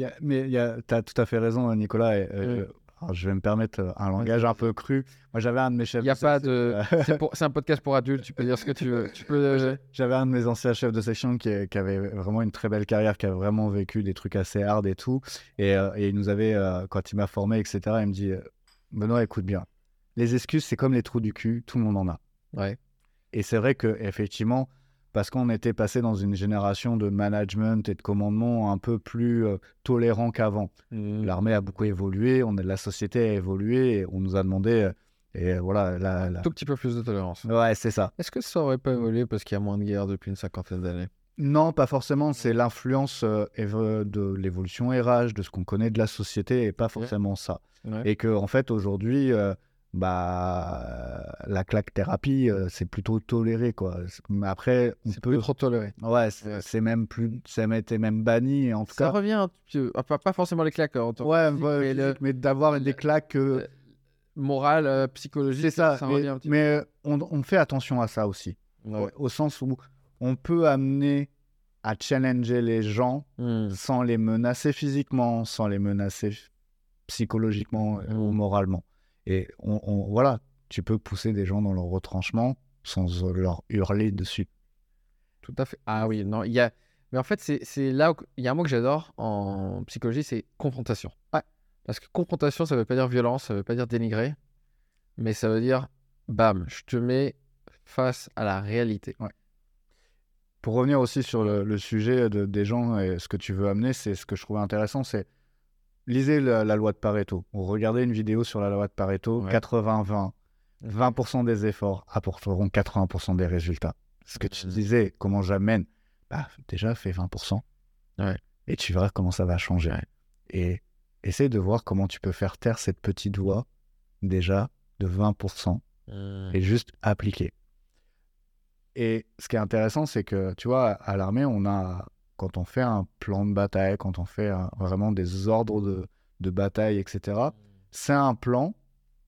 Y mais tu as tout à fait raison, Nicolas. et, euh, alors, je vais me permettre euh, un langage un peu cru. Moi, j'avais un de mes chefs Il n'y a de pas section- de. C'est un podcast pour adultes, tu peux dire ce que tu veux. Tu peux. euh, J'avais un de mes anciens chefs de section qui, qui avait vraiment une très belle carrière, qui a vraiment vécu des trucs assez hard et tout. Et, euh, et il nous avait, euh, quand il m'a formé, etc., il me dit euh, Benoît, écoute bien. Les excuses, c'est comme les trous du cul, tout le monde en a. Ouais. Et c'est vrai que effectivement, parce qu'on était passé dans une génération de management et de commandement un peu plus euh, tolérant qu'avant. Mm. L'armée a beaucoup évolué, on la société a évolué, et on nous a demandé, euh, et voilà, la, la- Un tout petit peu plus de tolérance. ouais, c'est ça. Est-ce que ça aurait pas évolué parce qu'il y a moins de guerres depuis une cinquantaine d'années? Non, pas forcément. C'est l'influence euh, de l'évolution RH, de ce qu'on connaît de la société, et pas forcément ça. Ouais. Et que en fait aujourd'hui, euh, bah euh, la claque thérapie, euh, c'est plutôt toléré quoi. Mais après, on C'est peut. plus trop toléré. Ouais, c'est même plus, ça m'a été même banni en tout Ça cas. revient un peu. Pas forcément les claques en tant Ouais, physique, ouais, mais le- physique, mais d'avoir des claques. euh, moral, euh, psychologique. c'est ça. mais revient un petit mais, euh, on, on fait attention à ça aussi. Ouais. au sens où on peut amener à challenger les gens Mm. sans les menacer physiquement, sans les menacer psychologiquement euh, ou moralement. Et on, on- voilà, tu peux pousser des gens dans leur retranchement sans leur hurler dessus. Tout à fait. Ah oui, non, il y a. Mais en fait, c'est là où il y a un mot que j'adore en psychologie, c'est confrontation. Ouais. Parce que confrontation, ça veut pas dire violence, ça veut pas dire dénigrer, mais ça veut dire, bam, je te mets face à la réalité. Pour revenir aussi sur le, le sujet de- des gens et ce que tu veux amener, c'est ce que je trouvais intéressant, c'est lisez la, la loi de Pareto ou regardez une vidéo sur la loi de Pareto, Ouais. 80-20. 20% des efforts apporteront 80% des résultats. Ce que tu Mhm. disais, comment j'amène bah, Déjà, fais 20%. Ouais. Et tu verras comment ça va changer. Ouais. Et essaie de voir comment tu peux faire taire cette petite voix, déjà, de 20%, Mm. et juste appliquer. Et ce qui est intéressant, c'est que, tu vois, à l'armée, on a, quand on fait un plan de bataille, quand on fait un- vraiment des ordres de, de bataille, etc., c'est un plan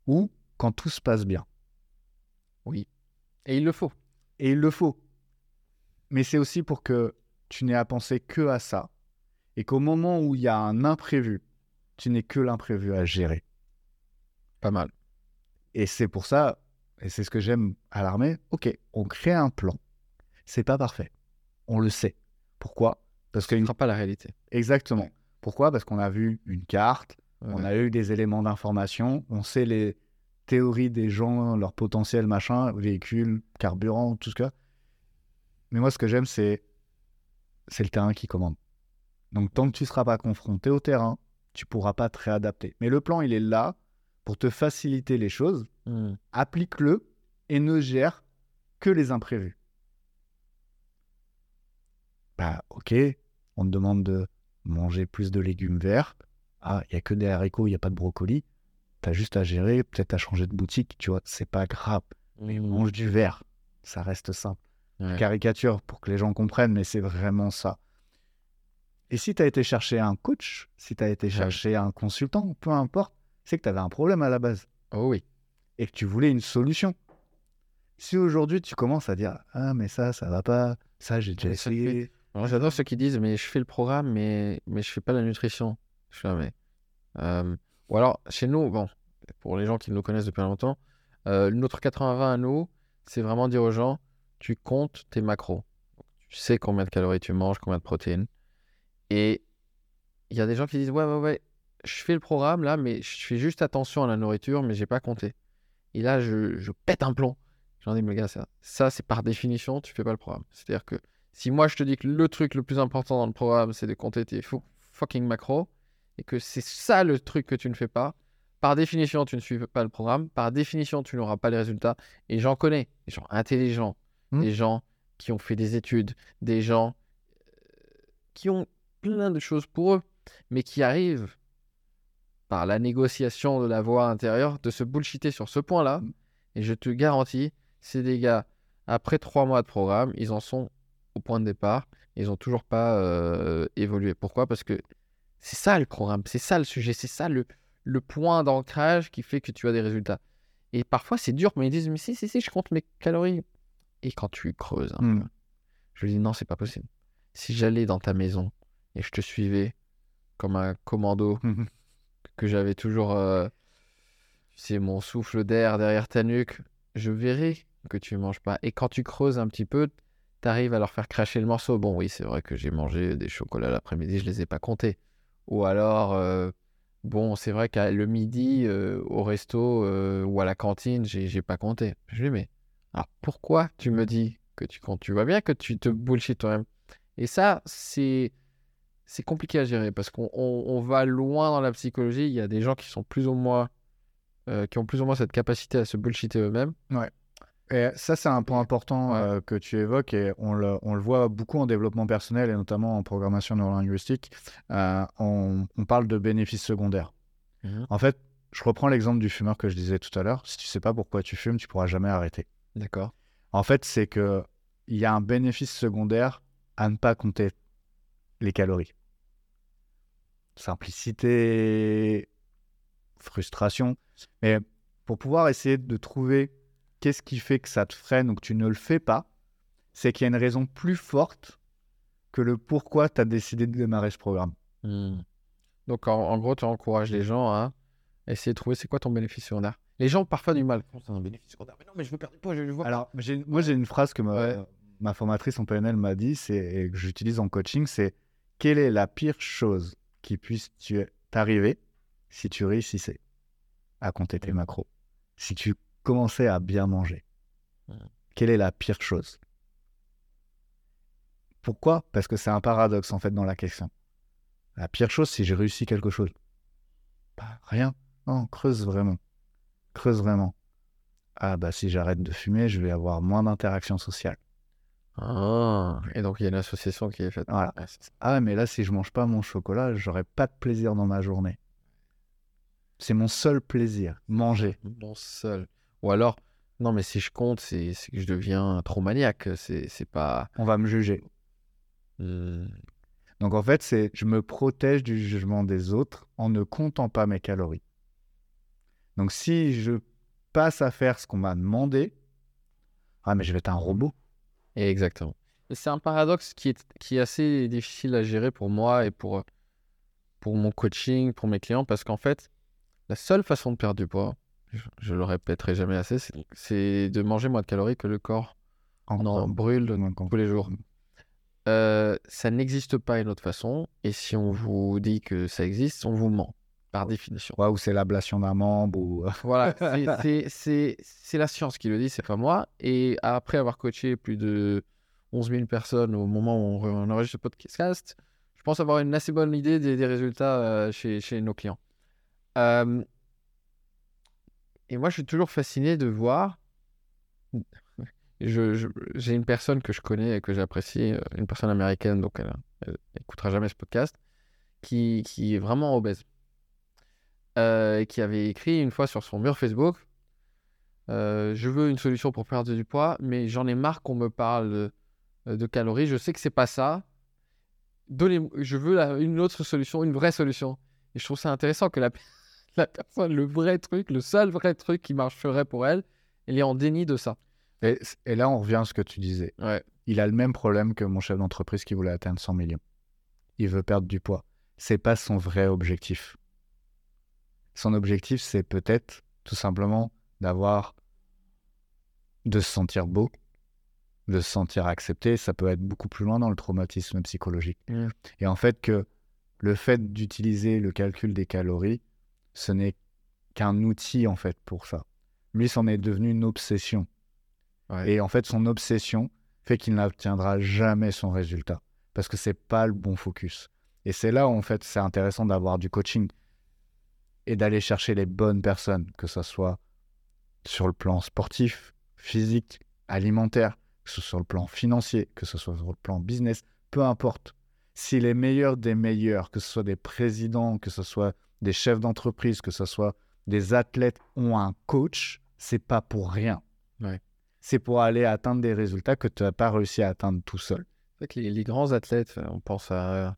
où, quand tout se passe bien, Et il le faut. et il le faut. Mais c'est aussi pour que tu n'aies à penser que à ça. Et qu'au moment où il y a un imprévu, tu n'aies que l'imprévu à gérer. Pas mal. Et c'est pour ça, et c'est ce que j'aime à l'armée, ok, on crée un plan. C'est pas parfait. On le sait. Pourquoi? Parce que Ce ne sera pas la réalité. exactement. Pourquoi? Parce qu'on a vu une carte, on a eu des éléments d'information, on sait les théories des gens, leur potentiel, machin, véhicules, carburant, tout ce que. Mais moi, ce que j'aime, c'est c'est le terrain qui commande. Donc, tant que tu ne seras pas confronté au terrain, tu pourras pas te réadapter. Mais le plan, il est là pour te faciliter les choses. Mm. Applique-le et ne gère que les imprévus. Bah, ok, on te demande de manger plus de légumes verts. Ah, il n'y a que des haricots, il n'y a pas de brocoli. Tu as juste à gérer, peut-être à changer de boutique, tu vois, c'est pas grave. Mais Mm. mange du vert, ça reste simple. Ouais. Caricature pour que les gens comprennent, mais c'est vraiment ça. Et si tu as été chercher un coach, si tu as été chercher un consultant, peu importe, c'est que tu avais un problème à la base Oh oui. et que tu voulais une solution. Si aujourd'hui tu commences à dire Ah, mais ça, ça va pas, ça, j'ai déjà essayé. J'adore ceux qui disent mais je fais le programme mais mais je fais pas la nutrition. Je là, mais ou alors chez nous bon pour les gens qui nous connaissent depuis longtemps notre 80-20 à nous c'est vraiment dire aux gens tu comptes tes macros. Tu sais combien de calories tu manges, combien de protéines. Et il y a des gens qui disent ouais ouais ouais je fais le programme là mais je fais juste attention à la nourriture mais j'ai pas compté. Et là je, je pète un plomb. J'en dis mais gars ça, ça c'est par définition tu fais pas le programme. C'est-à-dire que si moi je te dis que le truc le plus important dans le programme c'est de compter tes fucking macros et que c'est ça le truc que tu ne fais pas, par définition tu ne suis pas le programme, par définition tu n'auras pas les résultats. Et j'en connais, des gens intelligents, Hmm. des gens qui ont fait des études, des gens euh, qui ont plein de choses pour eux, mais qui arrivent par la négociation de la voix intérieure de se bullshiter sur ce point-là. Mm. Et je te garantis, ces des gars, après trois mois de programme, ils en sont au point de départ. Ils n'ont toujours pas euh, évolué. Pourquoi? Parce que c'est ça le programme, c'est ça le sujet, c'est ça le, le point d'ancrage qui fait que tu as des résultats. Et parfois, c'est dur, mais ils disent Mais si, si, si, je compte mes calories. Et quand tu creuses, peu, je lui dis Non, c'est pas possible. Si j'allais dans ta maison et je te suivais comme un commando, que j'avais toujours, euh, sais, mon souffle d'air derrière ta nuque, je verrai que tu manges pas. Et quand tu creuses un petit peu, tu arrives à leur faire cracher le morceau. Bon, oui, c'est vrai que j'ai mangé des chocolats l'après-midi, je les ai pas comptés. Ou alors, euh, bon, c'est vrai qu'à le midi, euh, au resto euh, ou à la cantine, j'ai pas compté. Je lui dis, mais pourquoi tu me dis que tu comptes? Tu vois bien que tu te bullshit toi-même. Et ça, c'est compliqué à gérer parce qu'on on- on va loin dans la psychologie. Il y a des gens qui sont plus ou moins, qui ont plus ou moins cette capacité à se bullshiter eux-mêmes. Et ça, c'est un point important euh, que tu évoques et on le, on le voit beaucoup en développement personnel et notamment en programmation neurolinguistique. Euh, on, on parle de bénéfices secondaires. Mhm. En fait, je reprends l'exemple du fumeur que je disais tout à l'heure. Si tu sais pas pourquoi tu fumes, tu pourras jamais arrêter. D'accord. En fait, c'est que il y a un bénéfice secondaire à ne pas compter les calories. Simplicité, frustration. Mais pour pouvoir essayer de trouver qu'est-ce qui fait que ça te freine ou que tu ne le fais pas, c'est qu'il y a une raison plus forte que le pourquoi tu as décidé de démarrer ce programme. Hmm. Donc, en, en gros, tu encourages les gens à essayer de trouver c'est quoi ton bénéfice secondaire. Les gens ont parfois du mal. C'est un bénéfice secondaire. Mais non, mais je veux perdre du poids, je, je vois. Alors, j'ai- moi, j'ai une phrase que ma, Ouais. ma formatrice en PNL m'a dit c'est, et que j'utilise en coaching c'est quelle est la pire chose qui puisse t'arriver si tu réussissais? À compter tes macros Si tu commençais à bien manger. Quelle est la pire chose? Pourquoi? Parce que c'est un paradoxe en fait dans la question. La pire chose, si j'ai réussi quelque chose. Bah, rien. Non, creuse vraiment. Creuse vraiment. Ah bah si j'arrête de fumer, je vais avoir moins d'interactions sociales. Ah, et donc, il y a une association qui est faite. Voilà. Ouais. Ah mais là si je mange pas mon chocolat, j'aurai pas de plaisir dans ma journée. C'est mon seul plaisir, manger. Mon seul. Ou alors, non, mais si je compte, c'est que je deviens trop maniaque. C'est c'est pas. On va me juger. Hmm. Donc en fait, c'est je me protège du jugement des autres en ne comptant pas mes calories. Donc si je passe à faire ce qu'on m'a demandé, ah mais je vais être un robot. Exactement. C'est un paradoxe qui est, qui est assez difficile à gérer pour moi et pour, pour mon coaching, pour mes clients, parce qu'en fait, la seule façon de perdre du poids, je, je le répéterai jamais assez, c'est- de manger moins de calories que le corps En, en brûle tous les jours. Euh, ça n'existe pas une autre façon, et si on vous dit que ça existe, on vous ment, par définition. Ouais, ou c'est l'ablation d'un membre ou Voilà, c'est- la science qui le dit, c'est pas moi. Et après avoir coaché plus de 11 000 personnes au moment où on, on enregistre ce podcast, je pense avoir une assez bonne idée des, des résultats euh, chez, chez nos clients. Euh, et moi, je suis toujours fasciné de voir. J'ai une personne que je connais et que j'apprécie, euh, une personne américaine, donc elle, elle écoutera jamais ce podcast, qui, est vraiment obèse euh, qui avait écrit une fois sur son mur Facebook euh, Je veux une solution pour perdre du poids, mais j'en ai marre qu'on me parle de, de calories. Je sais que c'est pas ça. Je veux une autre solution, une vraie solution. Et je trouve ça intéressant que la, la personne, le vrai truc, le seul vrai truc qui marcherait pour elle, elle est en déni de ça. Et, et là, on revient à ce que tu disais. Ouais. Il a le même problème que mon chef d'entreprise qui voulait atteindre 100 millions. Il veut perdre du poids. C'est pas son vrai objectif. Son objectif, c'est peut-être tout simplement d'avoir, de se sentir beau, de se sentir accepté. Ça peut être beaucoup plus loin dans le traumatisme psychologique. Mm. Et en fait, que le fait d'utiliser le calcul des calories, ce n'est qu'un outil en fait pour ça. Lui, c'en est devenu une obsession. Ouais. Et en fait, son obsession fait qu'il n'obtiendra jamais son résultat parce que c'est pas le bon focus. Et c'est là où en fait c'est intéressant d'avoir du coaching et d'aller chercher les bonnes personnes, que ce soit sur le plan sportif, physique, alimentaire, que ce soit sur le plan financier, que ce soit sur le plan business, peu importe. Si les meilleurs des meilleurs, que ce soit des présidents, que ce soit des chefs d'entreprise, que ce soit des athlètes, ont un coach, c'est pas pour rien. Ouais. C'est pour aller atteindre des résultats que tu n'as pas réussi à atteindre tout seul. Que les, les grands athlètes, euh, on pense à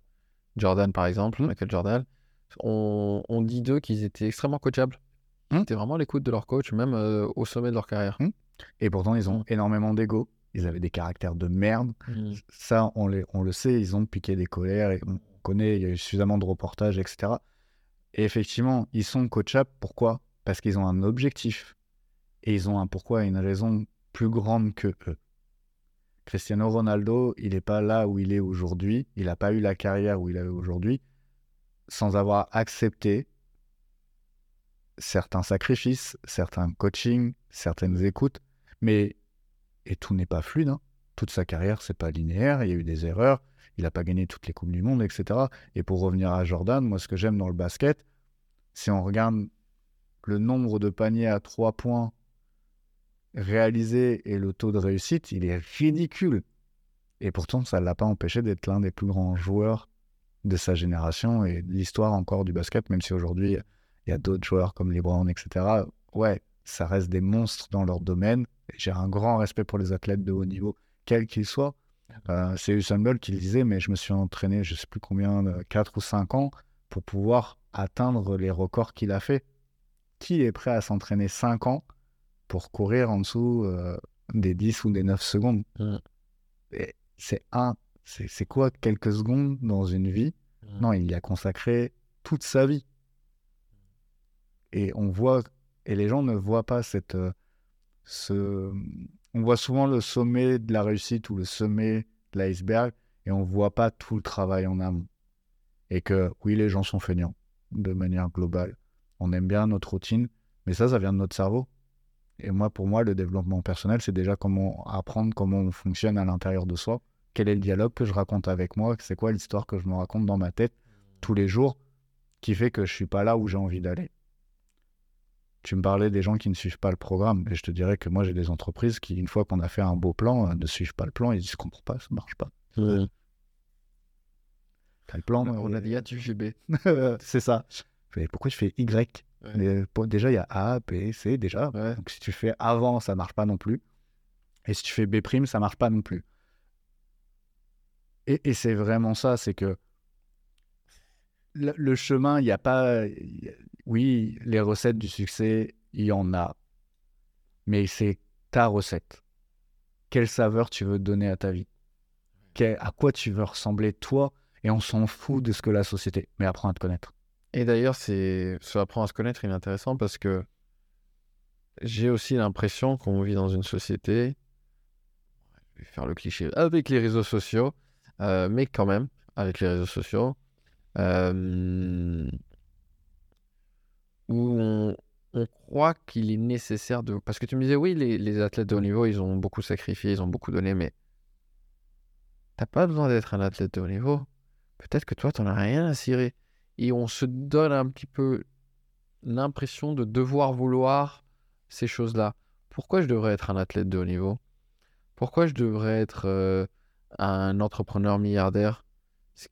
Jordan par exemple, Michael Jordan, on, on dit d'eux qu'ils étaient extrêmement coachables. Ils Hmm. étaient vraiment à l'écoute de leur coach, même euh, au sommet de leur carrière. Et pourtant, ils ont énormément d'ego. Ils avaient des caractères de merde. Ça, on, les, on le sait, ils ont piqué des colères et on, connaît, il y a eu suffisamment de reportages, etc. Et effectivement, ils sont coachables. Pourquoi? Parce qu'ils ont un objectif. Et ils ont un pourquoi et une raison plus grande que eux. Cristiano Ronaldo, il n'est pas là où il est aujourd'hui. Il n'a pas eu la carrière où il est aujourd'hui sans avoir accepté certains sacrifices, certains coachings, certaines écoutes. Mais et tout n'est pas fluide. hein. Toute sa carrière, c'est pas linéaire. Il y a eu des erreurs. Il n'a pas gagné toutes les coupes du monde, etc. Et pour revenir à Jordan, moi, ce que j'aime dans le basket, si on regarde le nombre de paniers à trois points réalisés et le taux de réussite, il est ridicule. Et pourtant, ça ne l'a pas empêché d'être l'un des plus grands joueurs de sa génération et de l'histoire encore du basket, même si aujourd'hui, il y a d'autres joueurs comme LeBron, etc. Ouais, ça reste des monstres dans leur domaine. J'ai un grand respect pour les athlètes de haut niveau, quels qu'ils soient. Euh, c'est Usain Bolt qui le disait, mais je me suis entraîné, je ne sais plus combien, 4 ou 5 ans, pour pouvoir atteindre les records qu'il a fait. Qui est prêt à s'entraîner 5 ans pour courir en dessous euh, des 10 ou des 9 secondes? Mm. C'est un, c'est quoi quelques secondes dans une vie? Mm. Non, il y a consacré toute sa vie. Et on voit, et les gens ne voient pas cette, euh, ce, on voit souvent le sommet de la réussite ou le sommet de l'iceberg, et on voit pas tout le travail en amont. Et que oui, les gens sont feignants de manière globale. On aime bien notre routine, mais ça, ça vient de notre cerveau. Et moi, pour moi, le développement personnel, c'est déjà comment apprendre comment on fonctionne à l'intérieur de soi. Quel est le dialogue que je raconte avec moi? C'est quoi l'histoire que je me raconte dans ma tête tous les jours qui fait que je suis pas là où j'ai envie d'aller? Tu me parlais des gens qui ne suivent pas le programme, et je te dirais que moi j'ai des entreprises qui, une fois qu'on a fait un beau plan, euh, ne suivent pas le plan, ils disent je comprends pas, ça marche pas. T'as le plan On euh, a dit A, tu fais B. C'est ça. Je fais, pourquoi je fais Y? Ouais. Mais, pour- Déjà, il y a A, B, C, déjà. Ouais. Donc si tu fais avant, ça marche pas non plus. Et si tu fais B', ça marche pas non plus. Et, et c'est vraiment ça, c'est que le, le chemin, il n'y a pas. il y a- Oui, les recettes du succès, il y en a. Mais c'est ta recette. Quelle saveur tu veux donner à ta vie? À quoi tu veux ressembler toi? Et on s'en fout de ce que la société. Mais apprends à te connaître. Et d'ailleurs, c'est ce apprendre à se connaître, il est intéressant parce que j'ai aussi l'impression qu'on vit dans une société, je vais faire le cliché, avec les réseaux sociaux, euh, mais quand même, avec les réseaux sociaux, euh, on, croit qu'il est nécessaire de... Parce que tu me disais, oui, les, athlètes de haut niveau, ils ont beaucoup sacrifié, ils ont beaucoup donné, mais t'as pas besoin d'être un athlète de haut niveau. Peut-être que toi, t'en as rien à cirer et on se donne un petit peu l'impression de devoir vouloir ces choses-là. Pourquoi je devrais être un athlète de haut niveau? Pourquoi je devrais être euh, un entrepreneur milliardaire?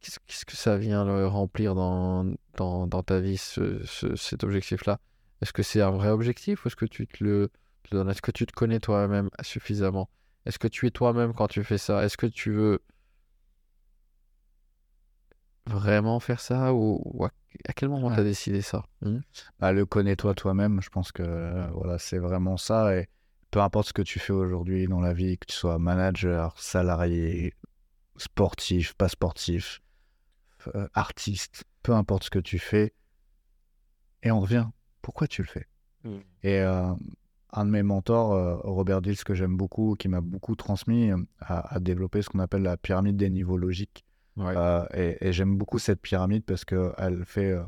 Qu'est-ce que ça vient le remplir dans, dans, dans ta vie, ce- ce- cet objectif-là? Est-ce que c'est un vrai objectif ou est-ce que tu te le, te le donnes? Est-ce que tu te connais toi-même suffisamment? Est-ce que tu es toi-même quand tu fais ça? Est-ce que tu veux vraiment faire ça ou, ou à, à quel moment tu as décidé ça? Hmm Bah, le connais-toi toi-même, je pense que euh, voilà, c'est vraiment ça. Et peu importe ce que tu fais aujourd'hui dans la vie, que tu sois manager, salarié, sportif, pas sportif, euh, artiste, peu importe ce que tu fais, et on revient, pourquoi tu le fais? Et euh, un de mes mentors, euh, Robert Dills, que j'aime beaucoup, qui m'a beaucoup transmis, a, a développé ce qu'on appelle la pyramide des niveaux logiques. Ouais. Euh, et et j'aime beaucoup cette pyramide parce qu'elle fait euh,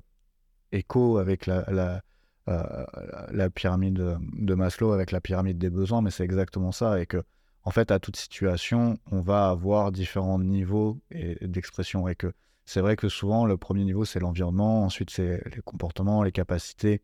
écho avec la, la, euh, la pyramide de Maslow, avec la pyramide des besoins, mais c'est exactement ça. Et que, en fait, à toute situation, on va avoir différents niveaux d'expression. Et que c'est vrai que souvent, le premier niveau, c'est l'environnement, ensuite, c'est les comportements, les capacités,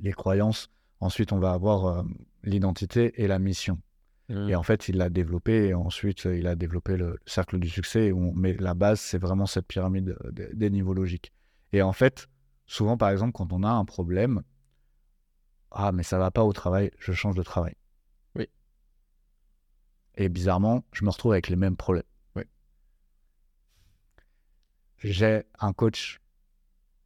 les croyances. Ensuite, on va avoir euh, l'identité et la mission. Hmm. Et en fait, il l'a développé et ensuite, euh, il a développé le cercle du succès. Où on- mais la base, c'est vraiment cette pyramide euh, des, des niveaux logiques. Et en fait, souvent, par exemple, quand on a un problème, ah, mais ça va pas au travail, je change de travail. Et bizarrement, je me retrouve avec les mêmes problèmes. Oui. J'ai un coach,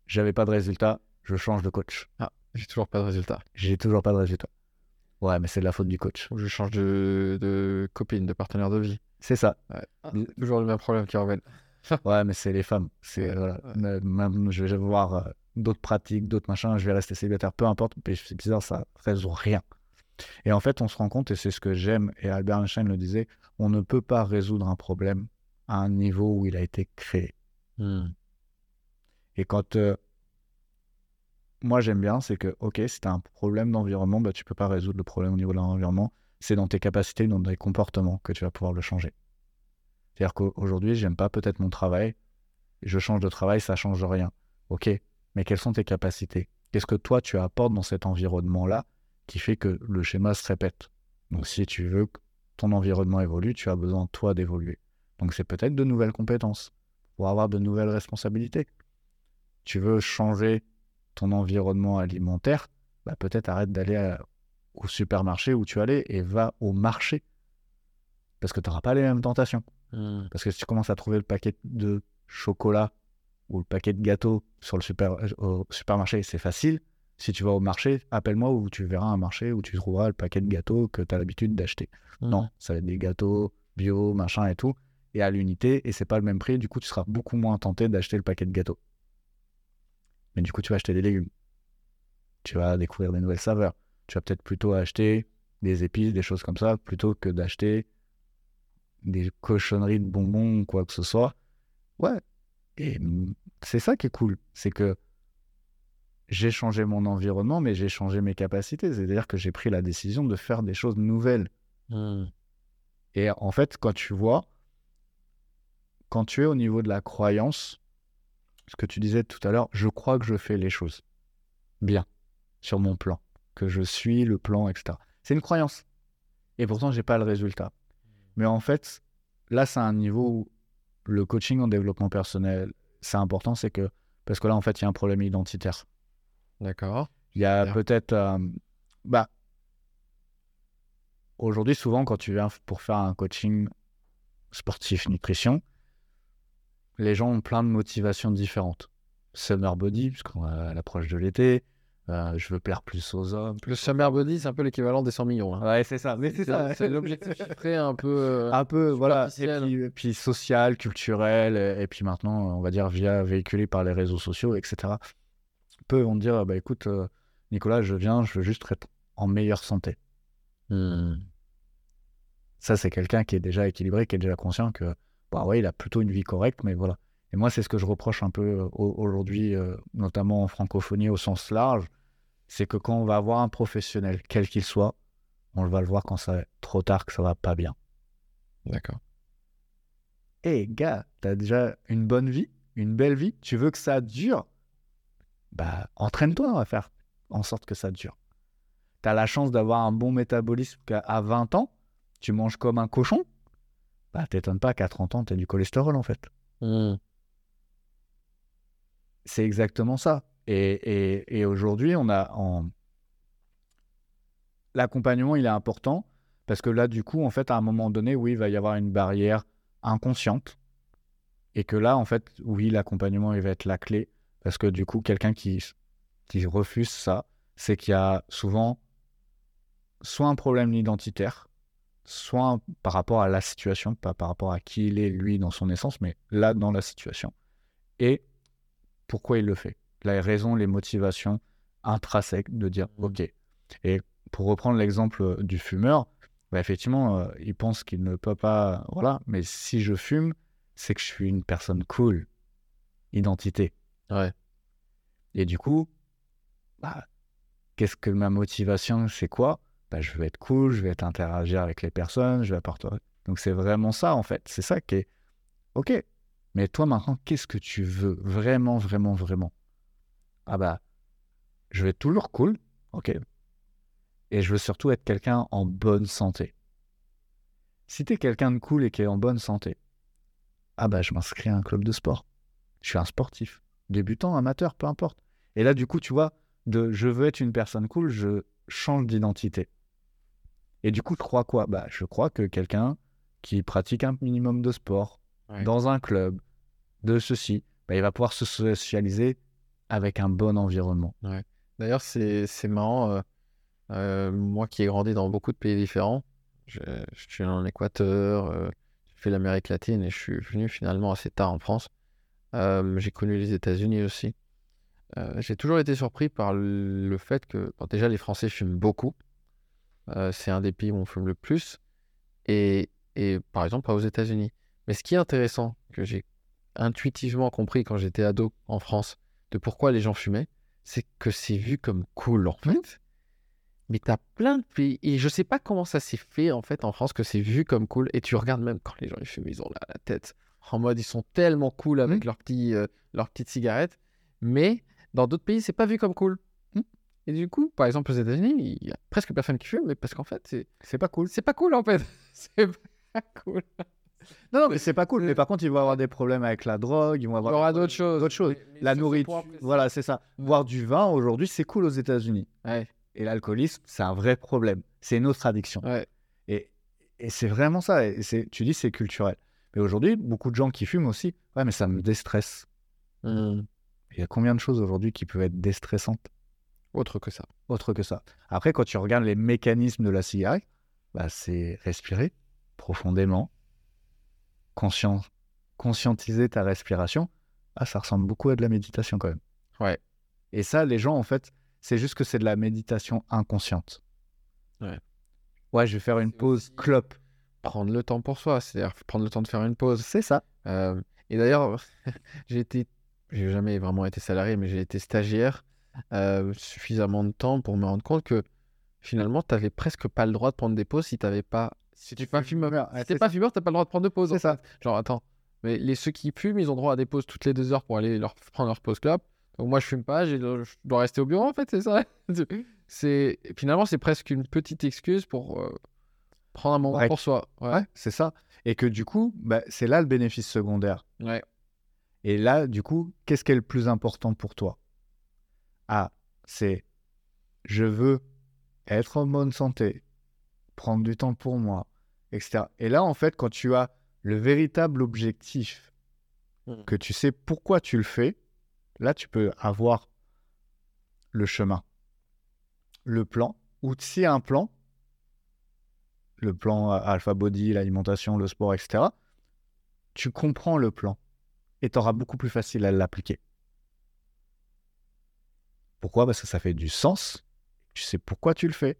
j'avais pas de résultat, je change de coach. Ah, j'ai toujours pas de résultat. J'ai toujours pas de résultat. Ouais, mais c'est de la faute du coach. Ou je change de, de copine, de partenaire de vie. C'est ça. Ouais. Ah, toujours le même problème qui reviennent. Ouais, mais c'est les femmes. C'est, Ouais, voilà. ouais. Mais Même, je vais voir euh, d'autres pratiques, d'autres machins, je vais rester célibataire, peu importe. Mais c'est bizarre, ça résout rien. Et en fait, on se rend compte, et c'est ce que j'aime, et Albert Einstein le disait, on ne peut pas résoudre un problème à un niveau où il a été créé. Hmm. Et quand euh, moi j'aime bien, c'est que, ok, si tu as un problème d'environnement, bah, tu peux pas résoudre le problème au niveau de l'environnement. C'est dans tes capacités, dans tes comportements que tu vas pouvoir le changer. C'est-à-dire qu'aujourd'hui, j'aime pas peut-être mon travail, je change de travail, ça change rien. Ok, mais quelles sont tes capacités? Qu'est-ce que toi tu apportes dans cet environnement-là qui fait que le schéma se répète Donc si tu veux que ton environnement évolue, tu as besoin toi d'évoluer. Donc c'est peut-être de nouvelles compétences pour avoir de nouvelles responsabilités. Tu veux changer ton environnement alimentaire, bah peut-être arrête d'aller au supermarché où tu allais et va au marché. Parce que tu n'auras pas les mêmes tentations. Hmm. Parce que si tu commences à trouver le paquet de chocolat ou le paquet de gâteaux sur le super, au supermarché, c'est facile. Si tu vas au marché, appelle-moi où tu verras un marché où tu trouveras le paquet de gâteaux que tu as l'habitude d'acheter. Hmm. Non, ça va être des gâteaux bio, machin et tout, et à l'unité, et c'est pas le même prix, du coup tu seras beaucoup moins tenté d'acheter le paquet de gâteaux. Mais du coup tu vas acheter des légumes. Tu vas découvrir des nouvelles saveurs. Tu vas peut-être plutôt acheter des épices, des choses comme ça, plutôt que d'acheter des cochonneries de bonbons ou quoi que ce soit. Ouais. Et mm, c'est ça qui est cool, c'est que j'ai changé mon environnement, mais j'ai changé mes capacités. C'est-à-dire que j'ai pris la décision de faire des choses nouvelles. Hmm. Et en fait, quand tu vois, quand tu es au niveau de la croyance, ce que tu disais tout à l'heure, je crois que je fais les choses bien sur mon plan, que je suis le plan, etc. C'est une croyance. Et pourtant, j'ai pas le résultat. Mais en fait, là, c'est un niveau où le coaching en développement personnel, c'est important, c'est que parce que là, en fait, il y a un problème identitaire. D'accord. Il y a peut-être. euh, bah, aujourd'hui, souvent, quand tu viens pour faire un coaching sportif nutrition, les gens ont plein de motivations différentes. Summer body, puisqu'on à l'approche de l'été. euh, je veux plaire plus aux hommes. Le Summer Body, c'est un peu l'équivalent des 100 millions. hein. Ouais, c'est ça. Mais c'est ça. C'est l'objectif chiffré un peu. euh, un peu, voilà. Et superficiel. puis, et puis social, culturel, et, et puis maintenant, on va dire, via véhiculé par les réseaux sociaux, etc. Peu vont te dire, bah écoute, euh, Nicolas, je viens, je veux juste être en meilleure santé. hmm. Ça, c'est quelqu'un qui est déjà équilibré, qui est déjà conscient que, bah ouais, il a plutôt une vie correcte, mais voilà. Et moi, c'est ce que je reproche un peu euh, au- aujourd'hui, euh, notamment en francophonie au sens large, c'est que quand on va avoir un professionnel, quel qu'il soit, on va le voir quand c'est trop tard, que ça va pas bien. D'accord. Hé, gars, t'as déjà une bonne vie, une belle vie, tu veux que ça dure? Bah, entraîne-toi à faire en sorte que ça dure. T'as la chance d'avoir un bon métabolisme qu'à à 20 ans, tu manges comme un cochon Bah, t'étonnes pas qu'à 30 ans, t'as du cholestérol en fait. Hmm. C'est exactement ça. Et, et- et aujourd'hui, on a en... l'accompagnement, il est important parce que là, du coup, en fait, à un moment donné, oui, il va y avoir une barrière inconsciente et que là, en fait, oui, l'accompagnement, il va être la clé parce que du coup, quelqu'un qui, qui refuse ça, c'est qu'il y a souvent soit un problème identitaire, soit un- par rapport à la situation, pas par rapport à qui il est, lui, dans son essence, mais là, dans la situation. Et pourquoi il le fait? Les raisons, les motivations intrinsèques de dire Mhm. OK. Et pour reprendre l'exemple euh, du fumeur, bah, effectivement, euh, il pense qu'il ne peut pas. Voilà, mais si je fume, c'est que je suis une personne cool. Identité. Ouais. Et du coup, bah, qu'est-ce que ma motivation C'est quoi? Bah, Je veux être cool, je vais être interagir avec les personnes, je vais apporter. Donc c'est vraiment ça en fait. C'est ça qui est OK. Mais toi maintenant, qu'est-ce que tu veux vraiment, vraiment, vraiment? Ah bah, je vais être toujours cool, OK. Et je veux surtout être quelqu'un en bonne santé. Si tu es quelqu'un de cool et qui est en bonne santé, ah bah je m'inscris à un club de sport. Je suis un sportif, débutant, amateur, peu importe. Et là, du coup, tu vois, de je veux être une personne cool, je change d'identité. Et du coup, je crois quoi? Bah, je crois que quelqu'un qui pratique un minimum de sport Ouais. dans un club, de ceci, bah, il va pouvoir se socialiser avec un bon environnement. D'ailleurs, c'est marrant. euh, euh, moi qui ai grandi dans beaucoup de pays différents, je, je suis en Équateur, euh, j'ai fait l'Amérique latine et je suis venu finalement assez tard en France. Euh, j'ai connu les États-Unis aussi. Euh, j'ai toujours été surpris par le fait que, bon, déjà, les Français fument beaucoup. Euh, c'est un des pays où on fume le plus. Et, et par exemple, pas aux États-Unis. Mais ce qui est intéressant, que j'ai intuitivement compris quand j'étais ado en France, de pourquoi les gens fumaient, c'est que c'est vu comme cool en Mmh. fait. Mais t'as plein de pays, et je sais pas comment ça s'est fait en fait en France, que c'est vu comme cool. Et tu regardes même quand les gens ils fument, ils ont la, la tête en mode ils sont tellement cool avec Mmh. leurs petits, euh, cigarettes. Mais dans d'autres pays, c'est pas vu comme cool. Mmh. Et du coup, par exemple aux États-Unis, il y a presque personne qui fume, mais parce qu'en fait, c'est pas cool. c'est pas cool en fait. C'est pas cool. Non, non, mais c'est pas cool. Mais par contre, ils vont avoir des problèmes avec la drogue, ils vont Il y avoir aura d'autres choses. d'autres choses. Mais- mais La nourriture, voilà, c'est ça. Boire du vin aujourd'hui, c'est cool aux États-Unis. Ouais, Et l'alcoolisme, c'est un vrai problème. C'est une autre addiction. ouais. Et, et c'est vraiment ça. Et tu dis, c'est culturel. Mais aujourd'hui, beaucoup de gens qui fument aussi, ouais, mais ça me déstresse. Hmm. Il y a combien de choses aujourd'hui qui peuvent être déstressantes? Autre que ça. autre que ça Après, quand tu regardes les mécanismes de la cigarette, bah, c'est respirer profondément, conscient, conscientiser ta respiration. Ah, ça ressemble beaucoup à de la méditation quand même. Ouais. Et ça, les gens, en fait, c'est juste que c'est de la méditation inconsciente. Ouais. Ouais, je vais faire une pause aussi- clope. Prendre le temps pour soi, c'est-à-dire prendre le temps de faire une pause. C'est ça. Euh, et d'ailleurs, j'ai été, j'ai jamais vraiment été salarié, mais j'ai été stagiaire euh, suffisamment de temps pour me rendre compte que finalement, tu n'avais presque pas le droit de prendre des pauses si tu n'avais pas. Si tu pas fumeur, si t'es pas fumeur, t'as pas le droit de prendre de pause. C'est ça. Genre, attends, mais les ceux qui fument, ils ont droit à des pauses toutes les deux heures pour aller leur prendre leur pause clope. Donc moi, je fume pas, je dois rester au bureau en fait, c'est ça. C'est finalement, c'est presque une petite excuse pour euh, prendre un moment Ouais. pour soi. Ouais. Ouais, c'est ça. Et que du coup, bah, c'est là le bénéfice secondaire. Ouais. Et là, du coup, qu'est-ce qui est le plus important pour toi? Ah, c'est je veux être en bonne santé, prendre du temps pour moi, etc. Et là, en fait, quand tu as le véritable objectif, Mm. que tu sais pourquoi tu le fais, là, tu peux avoir le chemin, le plan, ou a un plan, le plan Alpha Body, l'alimentation, le sport, etc., tu comprends le plan et tu auras beaucoup plus facile à l'appliquer. Pourquoi? Parce que ça fait du sens. Tu sais pourquoi tu le fais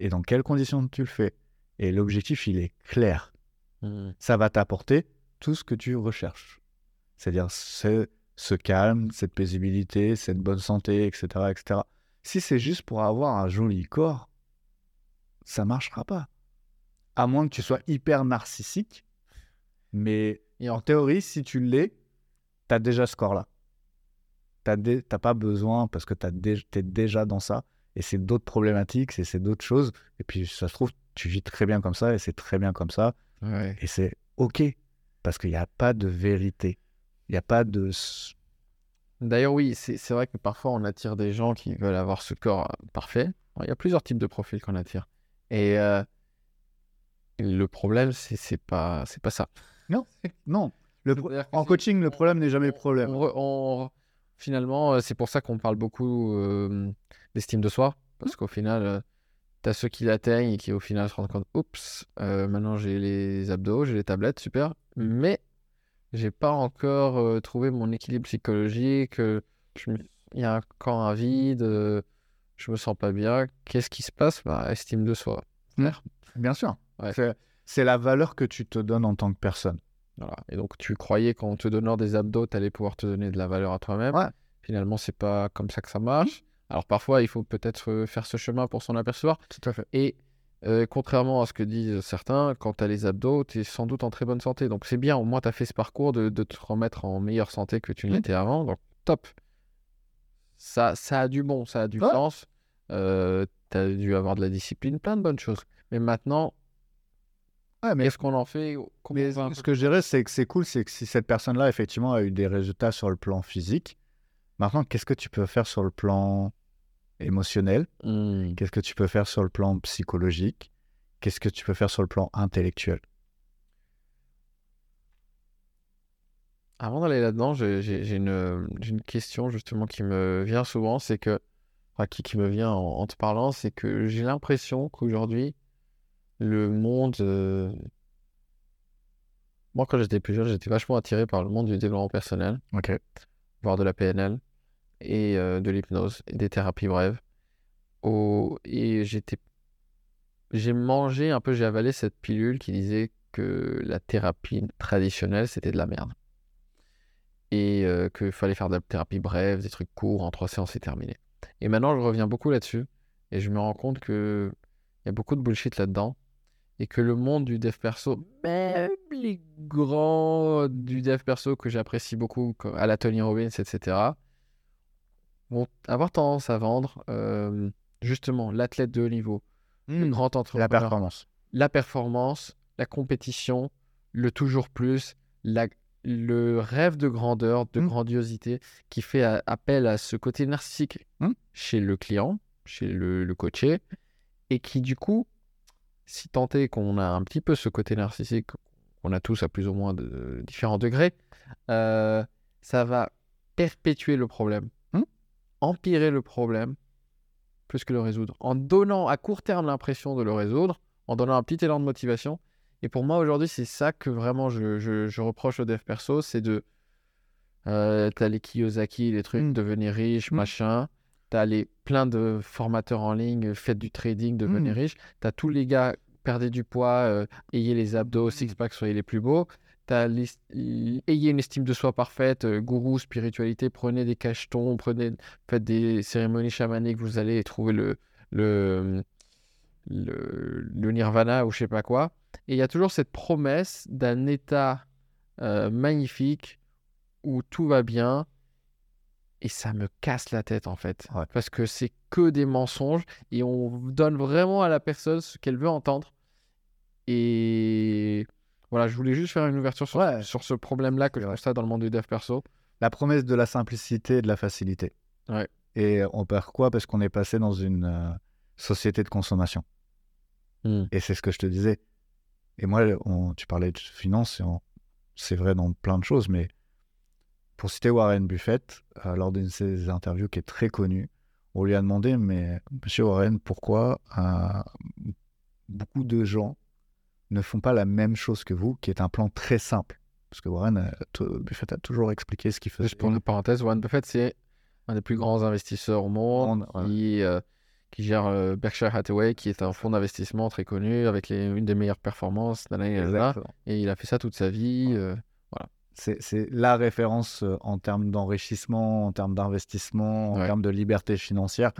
et dans quelles conditions tu le fais. Et l'objectif, il est clair. Hmm. Ça va t'apporter tout ce que tu recherches. C'est-à-dire ce, ce calme, cette paisibilité, cette bonne santé, etc. etc. Si c'est juste pour avoir un joli corps, ça marchera pas. À moins que tu sois hyper narcissique. Mais Et en théorie, si tu l'es, tu as déjà ce corps-là. Tu n'as pas besoin parce que tu es déjà dans ça. Et c'est d'autres problématiques, c'est d'autres choses. Et puis, ça se trouve, tu vis très bien comme ça et c'est très bien comme ça. Ouais. Et c'est OK. Parce qu'il n'y a pas de vérité. Il n'y a pas de. D'ailleurs, oui, c'est vrai que parfois on attire des gens qui veulent avoir ce corps euh, parfait. Il y a plusieurs types de profils qu'on attire. Et euh, le problème, c'est c'est pas, c'est pas ça. Non. Le pro- C'est-à-dire que En coaching, le problème n'est jamais le problème. On re- on- finalement, euh, c'est pour ça qu'on parle beaucoup euh, d'estime de soi. Parce qu'au final, tu as ceux qui l'atteignent et qui au final se rendent compte, oups, euh, maintenant j'ai les abdos, j'ai les tablettes, super. Mais j'ai pas encore euh, trouvé mon équilibre psychologique. euh, Il y a encore un vide, euh, je me sens pas bien. Qu'est-ce qui se passe? Bah, Estime de soi. Bien sûr. Ouais. C'est- la valeur que tu te donnes en tant que personne. Voilà. Et donc, tu croyais qu'en te donnant des abdos, tu allais pouvoir te donner de la valeur à toi-même. Ouais. Finalement, c'est pas comme ça que ça marche. Alors, parfois, il faut peut-être euh, faire ce chemin pour s'en apercevoir. Tout à fait. Et euh, contrairement à ce que disent certains, quand tu as les abdos, tu es sans doute en très bonne santé. Donc, c'est bien. Au moins, tu as fait ce parcours de, de te remettre en meilleure santé que tu ne Mhm. l'étais avant. Donc, top. Ça, ça a du bon, ça a du Ouais. sens. tu as dû avoir de la discipline, plein de bonnes choses. Mais maintenant, Ouais, mais qu'est-ce qu'on en fait Mais ce peu que je dirais, c'est que c'est cool, c'est que si cette personne-là, effectivement, a eu des résultats sur le plan physique, maintenant, qu'est-ce que tu peux faire sur le plan émotionnel? Hmm. Qu'est-ce que tu peux faire sur le plan psychologique? Qu'est-ce que tu peux faire sur le plan intellectuel? Avant d'aller là-dedans, j'ai une, question justement qui me vient souvent, c'est que, enfin, qui, qui me vient en, en te parlant, c'est que j'ai l'impression qu'aujourd'hui, le monde, euh, Moi, quand j'étais plus jeune, j'étais vachement attiré par le monde du développement personnel, voire de la PNL et euh, de l'hypnose et des thérapies brèves. Au- Et j'étais, j'ai mangé un peu, j'ai avalé cette pilule qui disait que la thérapie traditionnelle, c'était de la merde. Et euh, qu'il fallait faire de la thérapie brève, des trucs courts, en trois séances, c'est terminé. Et maintenant, je reviens beaucoup là-dessus et je me rends compte que il y a beaucoup de bullshit là-dedans et que le monde du dev perso, même les grands du dev perso que j'apprécie beaucoup, comme à la Tony Robbins, etc., vont avoir tendance à vendre euh, justement l'athlète de haut niveau, le Hmm. grand La performance. la performance, la compétition, le toujours plus, la- le rêve de grandeur, de Mm. grandiosité, qui fait appel à ce côté narcissique Mm. chez le client, chez le, le coaché, et qui du coup, si tant est qu'on a un petit peu ce côté narcissique, qu'on a tous à plus ou moins de différents degrés, euh, ça va perpétuer le problème, Mm. empirer le problème, plus que le résoudre, en donnant à court terme l'impression de le résoudre, en donnant un petit élan de motivation. Et pour moi, aujourd'hui, c'est ça que vraiment je, je- je reproche au dev perso, c'est de... Euh, t'as les Kiyosaki, les trucs, Mm. devenir riche, Mm. machin. T'as les plein de formateurs en ligne, faites du trading, devenez Mm. riche. T'as tous les gars, perdez du poids, euh, ayez les abdos, Mm. six-pack, soyez les plus beaux. T'as l'est- ayez une estime de soi parfaite, euh, gourou, spiritualité, prenez des cachetons, prenez, faites des cérémonies chamaniques, vous allez trouver le, le, le, le nirvana ou je sais pas quoi. Et il y a toujours cette promesse d'un état euh, magnifique où tout va bien. Et ça me casse la tête en fait. Ouais. Parce que c'est que des mensonges et on donne vraiment à la personne ce qu'elle veut entendre. Et voilà, je voulais juste faire une ouverture sur, Ouais. sur ce problème-là que je constate dans le monde du dev perso. La promesse de la simplicité et de la facilité. Ouais. Et on perd quoi? Parce qu'on est passé dans une euh, société de consommation. Hmm. Et c'est ce que je te disais. Et moi, on- tu parlais de finance, c'est vrai dans plein de choses, mais pour citer Warren Buffett, euh, lors d'une de ses interviews qui est très connue, on lui a demandé, mais Monsieur Warren, pourquoi euh, beaucoup de gens ne font pas la même chose que vous, qui est un plan très simple? Parce que Warren Buffett a toujours expliqué ce qu'il faisait. Juste pour une parenthèse, Warren Buffett, c'est un des plus grands investisseurs au monde. On- ouais. qui, euh, qui gère euh, Berkshire Hathaway, qui est un fonds d'investissement très connu, avec les, une des meilleures performances. nanana. Exactement. Et il a fait ça toute sa vie. euh, C'est la référence euh, en termes d'enrichissement, en termes d'investissement, en Ouais. termes de liberté financière.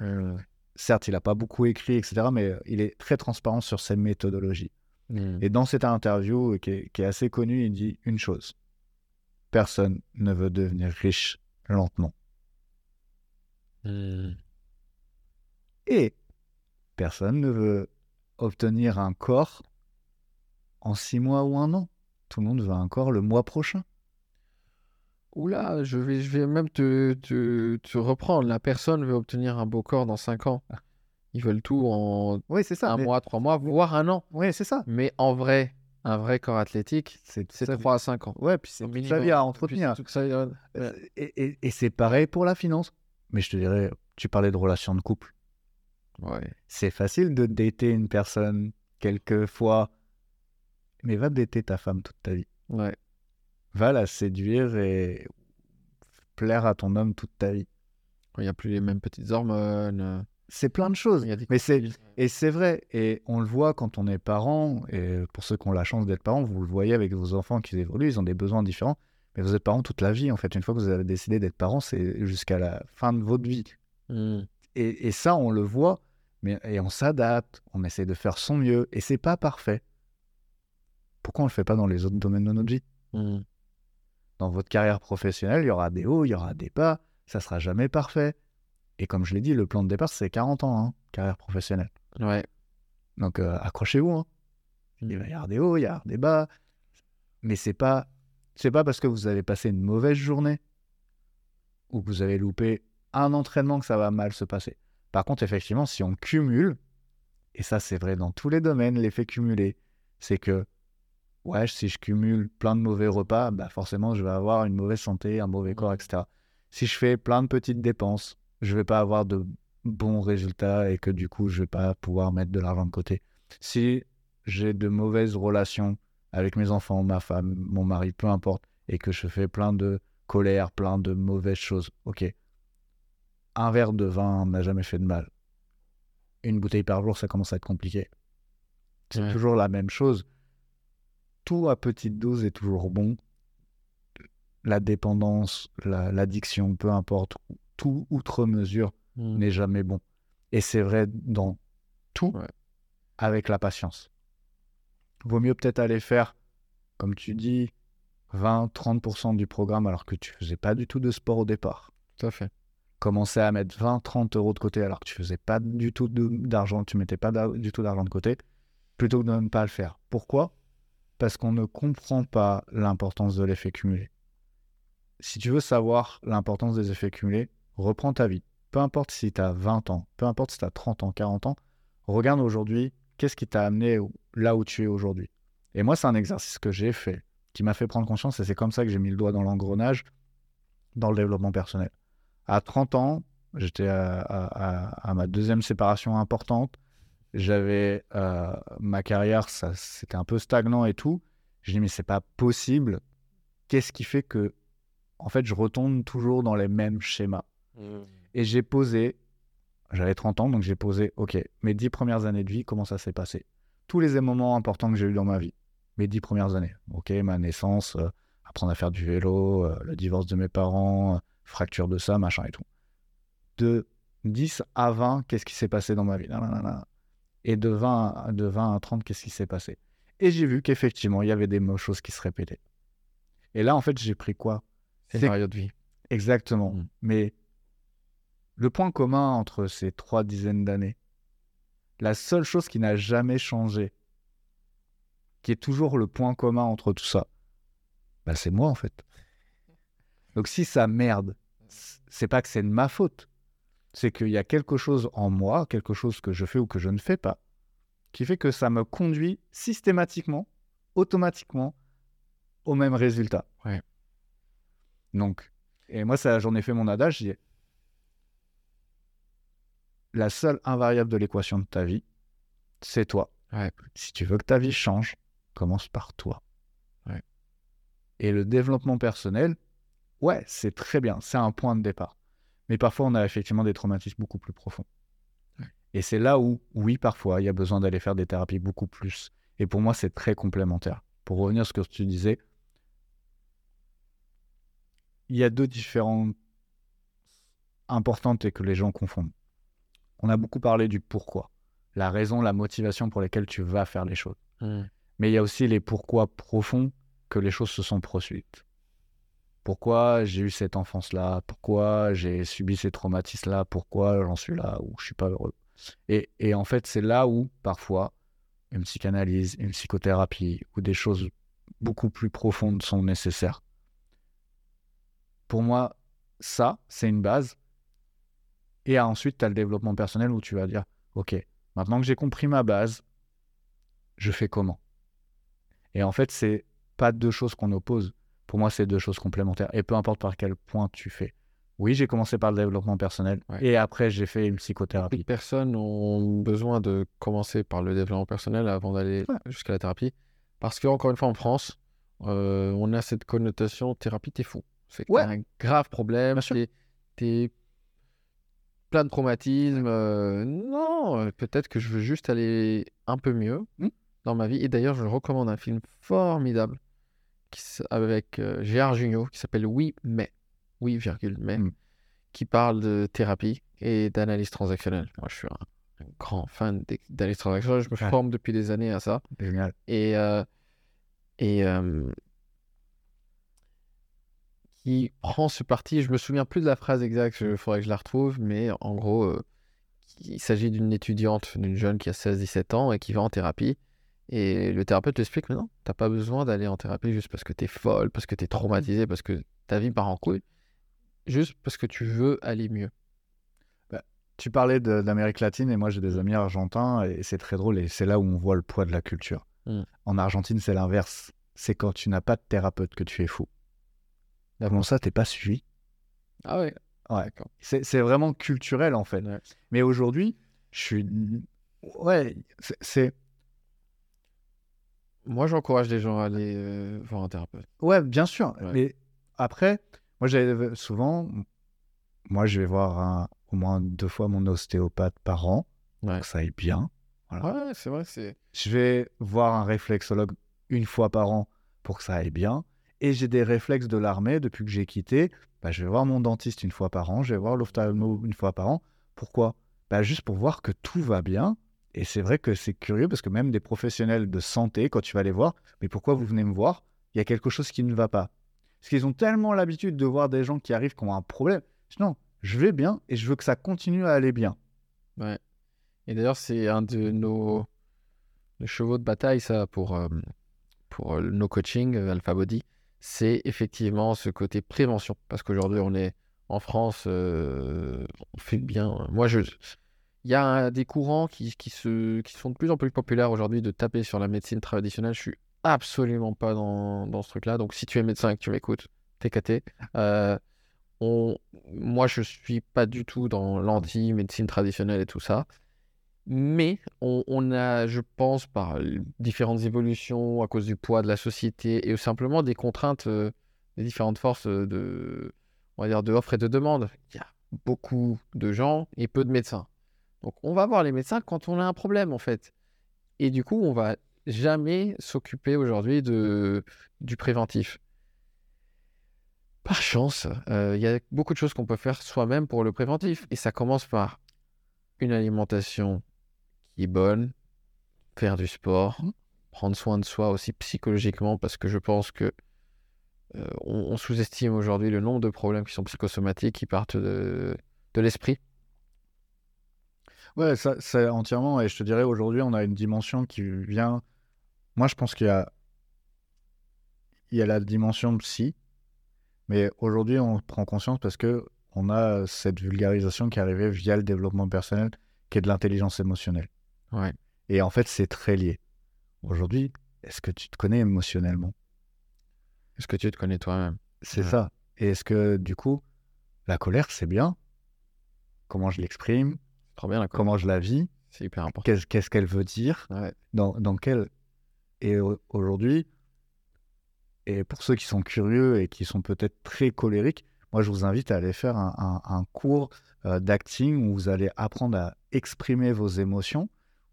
Certes, il n'a pas beaucoup écrit, etc., mais euh, il est très transparent sur ses méthodologies. hmm. Et dans cette interview euh, qui est, qui est assez connue, il dit une chose. Personne ne veut devenir riche lentement. Hmm. Et personne ne veut obtenir un corps en six mois ou un an. Tout le monde veut un corps le mois prochain. Oula, je vais, je vais même te, te, te reprendre. La personne veut obtenir un beau corps dans 5 ans. Ils veulent tout en Oui, c'est ça. un mais- mois, 3 mois, voire un an. Oui, c'est ça. Mais en vrai, un vrai corps athlétique, C'est c'est ça. 3 à 5 ans. Ouais, puis c'est toute sa vie à entretenir. c'est toute sa vie, ouais. Et, et- et c'est pareil pour la finance. Mais je te dirais, tu parlais de relations de couple. Ouais. C'est facile de dater une personne quelques fois, mais va dater ta femme toute ta vie. Ouais. Va la séduire et plaire à ton homme toute ta vie. Il n'y a plus les mêmes petites hormones. euh, C'est plein de choses. il y a des Mais c'est et c'est vrai. Et on le voit quand on est parent. Et pour ceux qui ont la chance d'être parents, vous le voyez avec vos enfants qui évoluent. Ils ont des besoins différents. Mais vous êtes parents toute la vie. En fait, une fois que vous avez décidé d'être parent, c'est jusqu'à la fin de votre vie. Hmm. Et, et ça, on le voit, mais et on s'adapte, on essaie de faire son mieux, et c'est pas parfait. Pourquoi on le fait pas dans les autres domaines de notre vie? Hmm. Dans votre carrière professionnelle, il y aura des hauts, il y aura des bas, ça sera jamais parfait. Et comme je l'ai dit, le plan de départ, c'est 40 ans, hein, carrière professionnelle. Ouais. Donc euh, accrochez-vous. hein. Il va y avoir des hauts, il y avoir des bas. Mais c'est pas, c'est pas parce que vous avez passé une mauvaise journée ou que vous avez loupé un entraînement que ça va mal se passer. Par contre, effectivement, si on cumule, et ça c'est vrai dans tous les domaines, l'effet cumulé, c'est que ouais, si je cumule plein de mauvais repas, bah forcément je vais avoir une mauvaise santé, un mauvais corps, etc. Si je fais plein de petites dépenses, je vais pas avoir de bons résultats et que du coup je vais pas pouvoir mettre de l'argent de côté. Si j'ai de mauvaises relations avec mes enfants, ma femme, mon mari, peu importe, et que je fais plein de colère, plein de mauvaises choses, ok. Un verre de vin n'a jamais fait de mal. Une bouteille par jour, ça commence à être compliqué. C'est Ouais. toujours la même chose. Tout à petite dose est toujours bon. La dépendance, la- l'addiction, peu importe, tout outre mesure Mm. n'est jamais bon. Et c'est vrai dans tout Ouais. avec la patience. Vaut mieux peut-être aller faire, comme tu dis, 20-30% du programme alors que tu faisais pas du tout de sport au départ. Tout à fait. Commencer à mettre 20-30 euros de côté alors que tu faisais pas du tout d'argent, tu mettais pas du tout d'argent de côté, plutôt que de ne pas le faire. Pourquoi? Parce qu'on ne comprend pas l'importance de l'effet cumulé. Si tu veux savoir l'importance des effets cumulés, reprends ta vie. Peu importe si tu as 20 ans, peu importe si tu as 30 ans, 40 ans, regarde aujourd'hui, qu'est-ce qui t'a amené là où tu es aujourd'hui. Et moi, c'est un exercice que j'ai fait, qui m'a fait prendre conscience, et c'est comme ça que j'ai mis le doigt dans l'engrenage, dans le développement personnel. À 30 ans, j'étais à- à ma deuxième séparation importante. J'avais euh, ma carrière, ça, c'était un peu stagnant et tout. Je dis mais c'est pas possible. Qu'est-ce qui fait que, en fait, je retombe toujours dans les mêmes schémas? Et j'ai posé, j'avais 30 ans, donc j'ai posé, ok, mes 10 premières années de vie, comment ça s'est passé? Tous les moments importants que j'ai eu dans ma vie, mes 10 premières années. Ok, ma naissance, euh, apprendre à faire du vélo, euh, le divorce de mes parents, fracture de ça, machin et tout. De 10 à 20, qu'est-ce qui s'est passé dans ma vie? Et de 20, à- de 20 à 30, qu'est-ce qui s'est passé? Et j'ai vu qu'effectivement, il y avait des choses qui se répétaient. Et là, en fait, j'ai pris quoi? Période de vie. Exactement. Mm. Mais le point commun entre ces trois dizaines d'années, la seule chose qui n'a jamais changé, qui est toujours le point commun entre tout ça, bah c'est moi en fait. Donc si ça merde, c'est pas que c'est de ma faute. C'est qu'il y a quelque chose en moi, quelque chose que je fais ou que je ne fais pas, qui fait que ça me conduit systématiquement, automatiquement, au même résultat. Ouais. Donc, et moi, ça, j'en ai fait mon adage. j'ai- La seule invariable de l'équation de ta vie, c'est toi. Ouais. Si tu veux que ta vie change, commence par toi. Ouais. Et le développement personnel, ouais, c'est très bien, c'est un point de départ. Mais parfois, on a effectivement des traumatismes beaucoup plus profonds. Ouais. Et c'est là où, oui, parfois, il y a besoin d'aller faire des thérapies beaucoup plus. Et pour moi, c'est très complémentaire. Pour revenir à ce que tu disais, il y a deux différentes importantes et que les gens confondent. On a beaucoup parlé du pourquoi, la raison, la motivation pour lesquelles tu vas faire les choses. Mm. Mais il y a aussi les pourquoi profonds que les choses se sont produites. Pourquoi j'ai eu cette enfance-là? Pourquoi j'ai subi ces traumatismes-là? Pourquoi j'en suis là ou je suis pas heureux? Et, et en fait, c'est là où parfois une psychanalyse, une psychothérapie ou des choses beaucoup plus profondes sont nécessaires. Pour moi, ça, c'est une base. Et ensuite, tu as le développement personnel où tu vas dire, OK, maintenant que j'ai compris ma base, je fais comment Et en fait, c'est pas deux choses qu'on oppose. Pour moi, c'est deux choses complémentaires. Et peu importe par quel point tu fais. Oui, j'ai commencé par le développement personnel Ouais. et après, j'ai fait une psychothérapie. de personnes ont besoin de commencer par le développement personnel avant d'aller Ouais. jusqu'à la thérapie. Parce que, encore une fois, en France, euh, on a cette connotation thérapie, t'es fou. C'est Ouais. un grave problème, t'es, plein de traumatismes. euh, non, peut-être que je veux juste aller un peu mieux Mm. dans ma vie. Et d'ailleurs, je recommande un film formidable avec euh, Gérard Jugnot qui s'appelle Oui, mais. Oui, virgule, mais. Mm. Qui parle de thérapie et d'analyse transactionnelle. Moi, je suis un, un grand fan d'analyse transactionnelle. Je me Ouais. forme depuis des années à ça. Génial. Et, euh, et euh, qui prend ce parti, je me souviens plus de la phrase exacte, il faudrait que je la retrouve, mais en gros, euh, il s'agit d'une étudiante, d'une jeune qui a 16-17 ans et qui va en thérapie. Et le thérapeute lui explique, mais non, t'as pas besoin d'aller en thérapie juste parce que t'es folle, parce que t'es traumatisé, parce que ta vie part en couille, juste parce que tu veux aller mieux. Tu parlais de- d'Amérique latine et moi j'ai des amis argentins et c'est très drôle et c'est là où on voit le poids de la culture. Mm. En Argentine, c'est l'inverse. C'est quand tu n'as pas de thérapeute que tu es fou. Comment ça, t'es pas suivi? Ah ouais, Ouais. C'est vraiment culturel en fait. Ouais. Mais aujourd'hui, je suis. Ouais, c'est. Moi, j'encourage les gens à aller euh, voir un thérapeute. Ouais, bien sûr. Ouais. Mais après, moi, souvent, moi, je vais voir un- au moins deux fois mon ostéopathe par an, Ouais. pour que ça aille bien. Voilà. Ouais, c'est vrai. Je vais voir un réflexologue une fois par an pour que ça aille bien. Et j'ai des réflexes de l'armée depuis que j'ai quitté. Bah, je vais voir mon dentiste une fois par an, je vais voir l'ophtalmo une fois par an. Pourquoi? Bah, Juste pour voir que tout va bien. Et c'est vrai que c'est curieux parce que même des professionnels de santé, quand tu vas les voir, mais pourquoi vous venez me voir? Il y a quelque chose qui ne va pas. Parce qu'ils ont tellement l'habitude de voir des gens qui arrivent qui ont un problème. Non, je vais bien et je veux que ça continue à aller bien. Ouais. Et d'ailleurs, c'est un de nos les chevaux de bataille, ça, pour, euh, pour nos coachings euh, Alpha Body. C'est effectivement ce côté prévention. Parce qu'aujourd'hui, on est en France, euh, on fait bien. Moi, je. Il y a des courants qui, se, qui sont de plus en plus populaires aujourd'hui de taper sur la médecine traditionnelle. Je suis absolument pas dans, dans ce truc-là. Donc, si tu es médecin et que tu m'écoutes, t'es caté. Euh, moi, je suis pas du tout dans l'anti-médecine traditionnelle et tout ça. Mais on, a, je pense, par différentes évolutions, à cause du poids de la société et simplement des contraintes, euh, des différentes forces euh, de, on va dire, de offre et de demande. Il y a beaucoup de gens et peu de médecins. Donc, on va voir les médecins quand on a un problème, en fait. Et du coup, on va jamais s'occuper aujourd'hui de, du préventif. Par chance, euh, il y a beaucoup de choses qu'on peut faire soi-même pour le préventif. Et ça commence par une alimentation qui est bonne, faire du sport, Mhm. prendre soin de soi aussi psychologiquement, parce que je pense que euh, on, on sous-estime aujourd'hui le nombre de problèmes qui sont psychosomatiques qui partent de, de l'esprit. Ouais, ça, c'est entièrement. Et je te dirais, aujourd'hui, on a une dimension qui vient. Moi, je pense qu'il y a, il y a la dimension psy, mais aujourd'hui, on prend conscience parce que on a cette vulgarisation qui est arrivée via le développement personnel, qui est de l'intelligence émotionnelle. Ouais. Et en fait, c'est très lié. Aujourd'hui, est-ce que tu te connais émotionnellement? Est-ce que tu te connais toi-même? C'est Ouais. ça. Et est-ce que, du coup, la colère, c'est bien? Comment je l'exprime? Bien, Comment je la vis C'est hyper important. Qu'est-ce qu'elle veut dire Ouais. dans, dans quel... Et au- aujourd'hui, et pour ceux qui sont curieux et qui sont peut-être très colériques, moi je vous invite à aller faire un, un- un cours euh, d'acting où vous allez apprendre à exprimer vos émotions,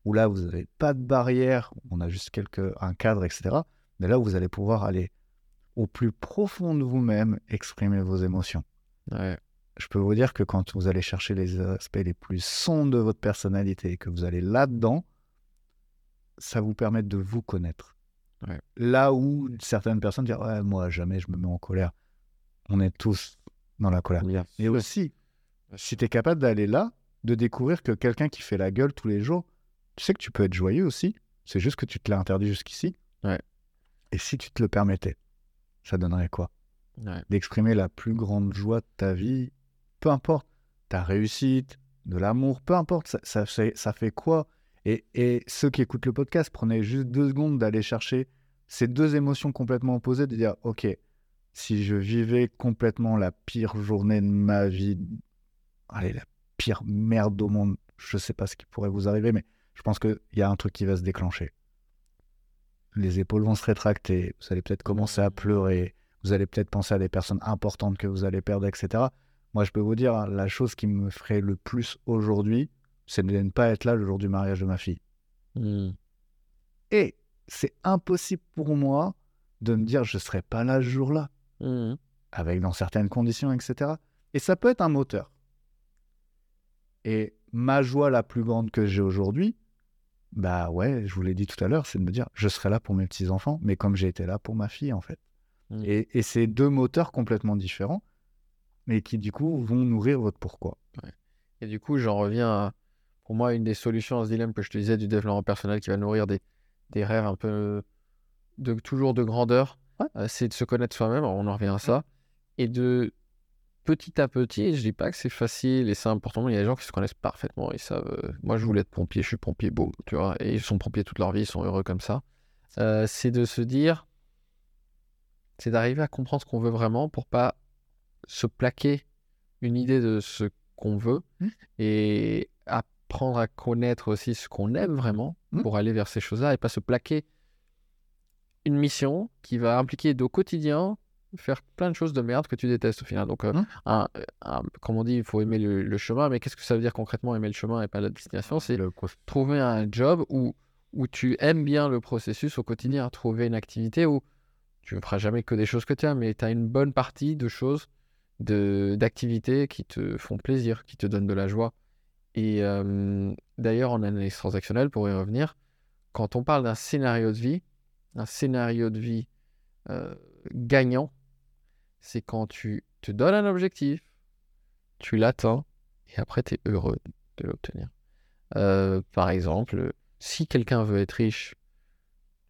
où là vous n'avez pas de barrière, on a juste quelques, un cadre, etc. Mais là vous allez pouvoir aller au plus profond de vous-même exprimer vos émotions. Ouais. Je peux vous dire que quand vous allez chercher les aspects les plus sombres de votre personnalité et que vous allez là-dedans, ça vous permet de vous connaître. Ouais. Là où certaines personnes disent Ouais, moi, jamais je me mets en colère. On est tous dans la colère. Bien sûr. aussi, si tu es capable d'aller là, de découvrir que quelqu'un qui fait la gueule tous les jours, tu sais que tu peux être joyeux aussi. C'est juste que tu te l'as interdit jusqu'ici. Ouais. Et si tu te le permettais, ça donnerait quoi? Ouais. D'exprimer la plus grande joie de ta vie, peu importe, ta réussite, de l'amour, peu importe, ça, ça, fait- ça fait quoi? Et, et ceux qui écoutent le podcast, prenez juste deux secondes d'aller chercher ces deux émotions complètement opposées, de dire, ok, si je vivais complètement la pire journée de ma vie, allez, la pire merde au monde, je sais pas ce qui pourrait vous arriver, mais je pense qu'il y a un truc qui va se déclencher. Les épaules vont se rétracter, vous allez peut-être commencer à pleurer, vous allez peut-être penser à des personnes importantes que vous allez perdre, etc. Moi, je peux vous dire, hein, la chose qui me ferait le plus aujourd'hui, c'est de ne pas être là le jour du mariage de ma fille. Hmm. Et c'est impossible pour moi de me dire je ne serai pas là ce jour-là, Hmm. avec dans certaines conditions, etc. Et ça peut être un moteur. Et ma joie la plus grande que j'ai aujourd'hui, bah ouais, je vous l'ai dit tout à l'heure, c'est de me dire je serai là pour mes petits-enfants, mais comme j'ai été là pour ma fille, en fait. Mm. Et, et c'est deux moteurs complètement différents, mais qui du coup vont nourrir votre pourquoi. Et du coup, j'en reviens à, pour moi, une des solutions à ce dilemme que je te disais du développement personnel qui va nourrir des, des rêves un peu de toujours de grandeur, Ouais. euh, c'est de se connaître soi-même, on en revient à ça, et de petit à petit, je dis pas que c'est facile et c'est important, il y a des gens qui se connaissent parfaitement, ils savent, euh, moi je voulais être pompier, je suis pompier beau, tu vois, et ils sont pompiers toute leur vie, ils sont heureux comme ça. Euh, c'est de se dire, c'est d'arriver à comprendre ce qu'on veut vraiment pour pas se plaquer une idée de ce qu'on veut Mm. et apprendre à connaître aussi ce qu'on aime vraiment Mm. pour aller vers ces choses-là et pas se plaquer une mission qui va impliquer au quotidien faire plein de choses de merde que tu détestes au final. Donc, euh, Mmh. un- un- comme on dit, il faut aimer le, le chemin. Mais qu'est-ce que ça veut dire concrètement aimer le chemin et pas la destination? C'est Le trouver un job où, où tu aimes bien le processus au quotidien, trouver une activité où tu ne feras jamais que des choses que tu aimes, mais tu as une bonne partie de choses, de, d'activités qui te font plaisir, qui te donnent de la joie. Et d'ailleurs, en analyse transactionnelle, pour y revenir, quand on parle d'un scénario de vie, un scénario de vie gagnant, c'est quand tu te donnes un objectif, tu l'atteins, et après, tu es heureux de l'obtenir. Par exemple, si quelqu'un veut être riche,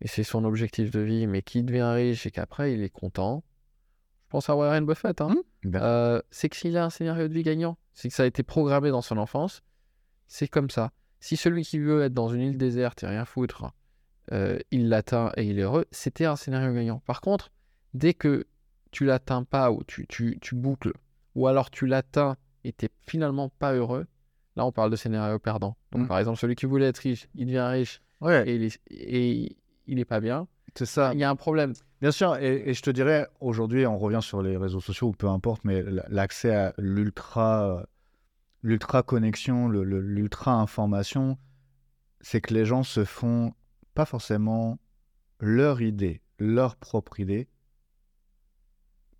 et c'est son objectif de vie, mais qui devient riche et qu'après il est content, je pense à Warren Buffett, hein, Bien. Euh, c'est que s'il a un scénario de vie gagnant, c'est que ça a été programmé dans son enfance, c'est comme ça. Si celui qui veut être dans une île déserte et rien foutre, euh, il l'atteint et il est heureux, c'était un scénario gagnant. Par contre, dès que tu l'atteins pas ou tu, tu, tu boucles, ou alors tu l'atteins et t'es finalement pas heureux, là on parle de scénario perdant. Donc Mm. par exemple, celui qui voulait être riche, il devient riche Ouais, et il est, et il est pas bien, c'est ça. il y a un problème. Bien sûr, et, et je te dirais, aujourd'hui, on revient sur les réseaux sociaux ou peu importe, mais l'accès à l'ultra, l'ultra connexion, l'ultra information, c'est que les gens se font pas forcément leur idée, leur propre idée.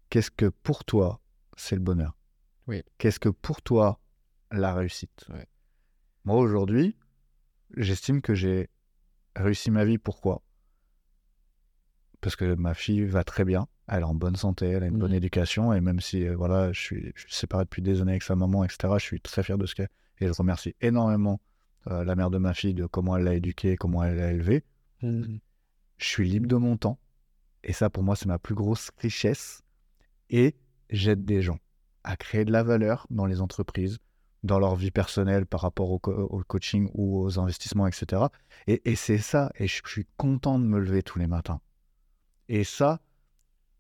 Qu'est-ce que pour toi, c'est le bonheur? Oui. Qu'est-ce que pour toi, la réussite? Ouais. Moi, aujourd'hui, j'estime que j'ai réussi ma vie. Pourquoi? Parce que ma fille va très bien, elle est en bonne santé, elle a une bonne Mhm. éducation, et même si euh, voilà, je suis, je suis séparé depuis des années avec sa maman, etc., je suis très fier de ce qu'elle Et je remercie énormément euh, la mère de ma fille de comment elle l'a éduquée, comment elle l'a élevée. Mm. Je suis libre de mon temps, et ça pour moi c'est ma plus grosse richesse, et j'aide des gens à créer de la valeur dans les entreprises, dans leur vie personnelle par rapport au, co- au coaching ou aux investissements, etc. Et, et c'est ça, et je suis content de me lever tous les matins. Et ça,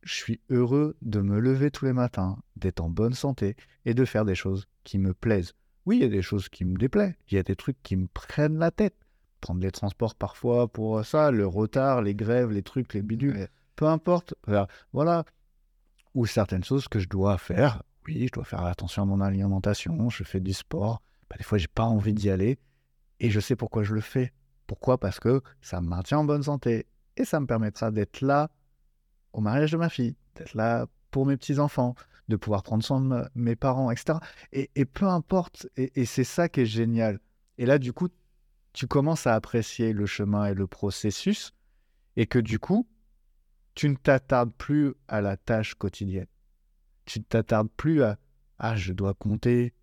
je suis heureux de me lever tous les matins, d'être en bonne santé et de faire des choses qui me plaisent. Oui, il y a des choses qui me déplaisent, il y a des trucs qui me prennent la tête. Prendre les transports parfois pour ça, le retard, les grèves, les trucs, les bidules, Ouais. peu importe. Voilà. voilà. Ou certaines choses que je dois faire. Oui, je dois faire attention à mon alimentation, je fais du sport. Bah, des fois, j'ai pas envie d'y aller et je sais pourquoi je le fais. Pourquoi? Parce que ça me maintient en bonne santé et ça me permettra d'être là au mariage de ma fille, d'être là pour mes petits-enfants, de pouvoir prendre soin de mes parents, etc. Et, et peu importe, et, et c'est ça qui est génial. Et là, du coup, tu commences à apprécier le chemin et le processus, et que du coup, tu ne t'attardes plus à la tâche quotidienne. Tu ne t'attardes plus à Ah, je dois compter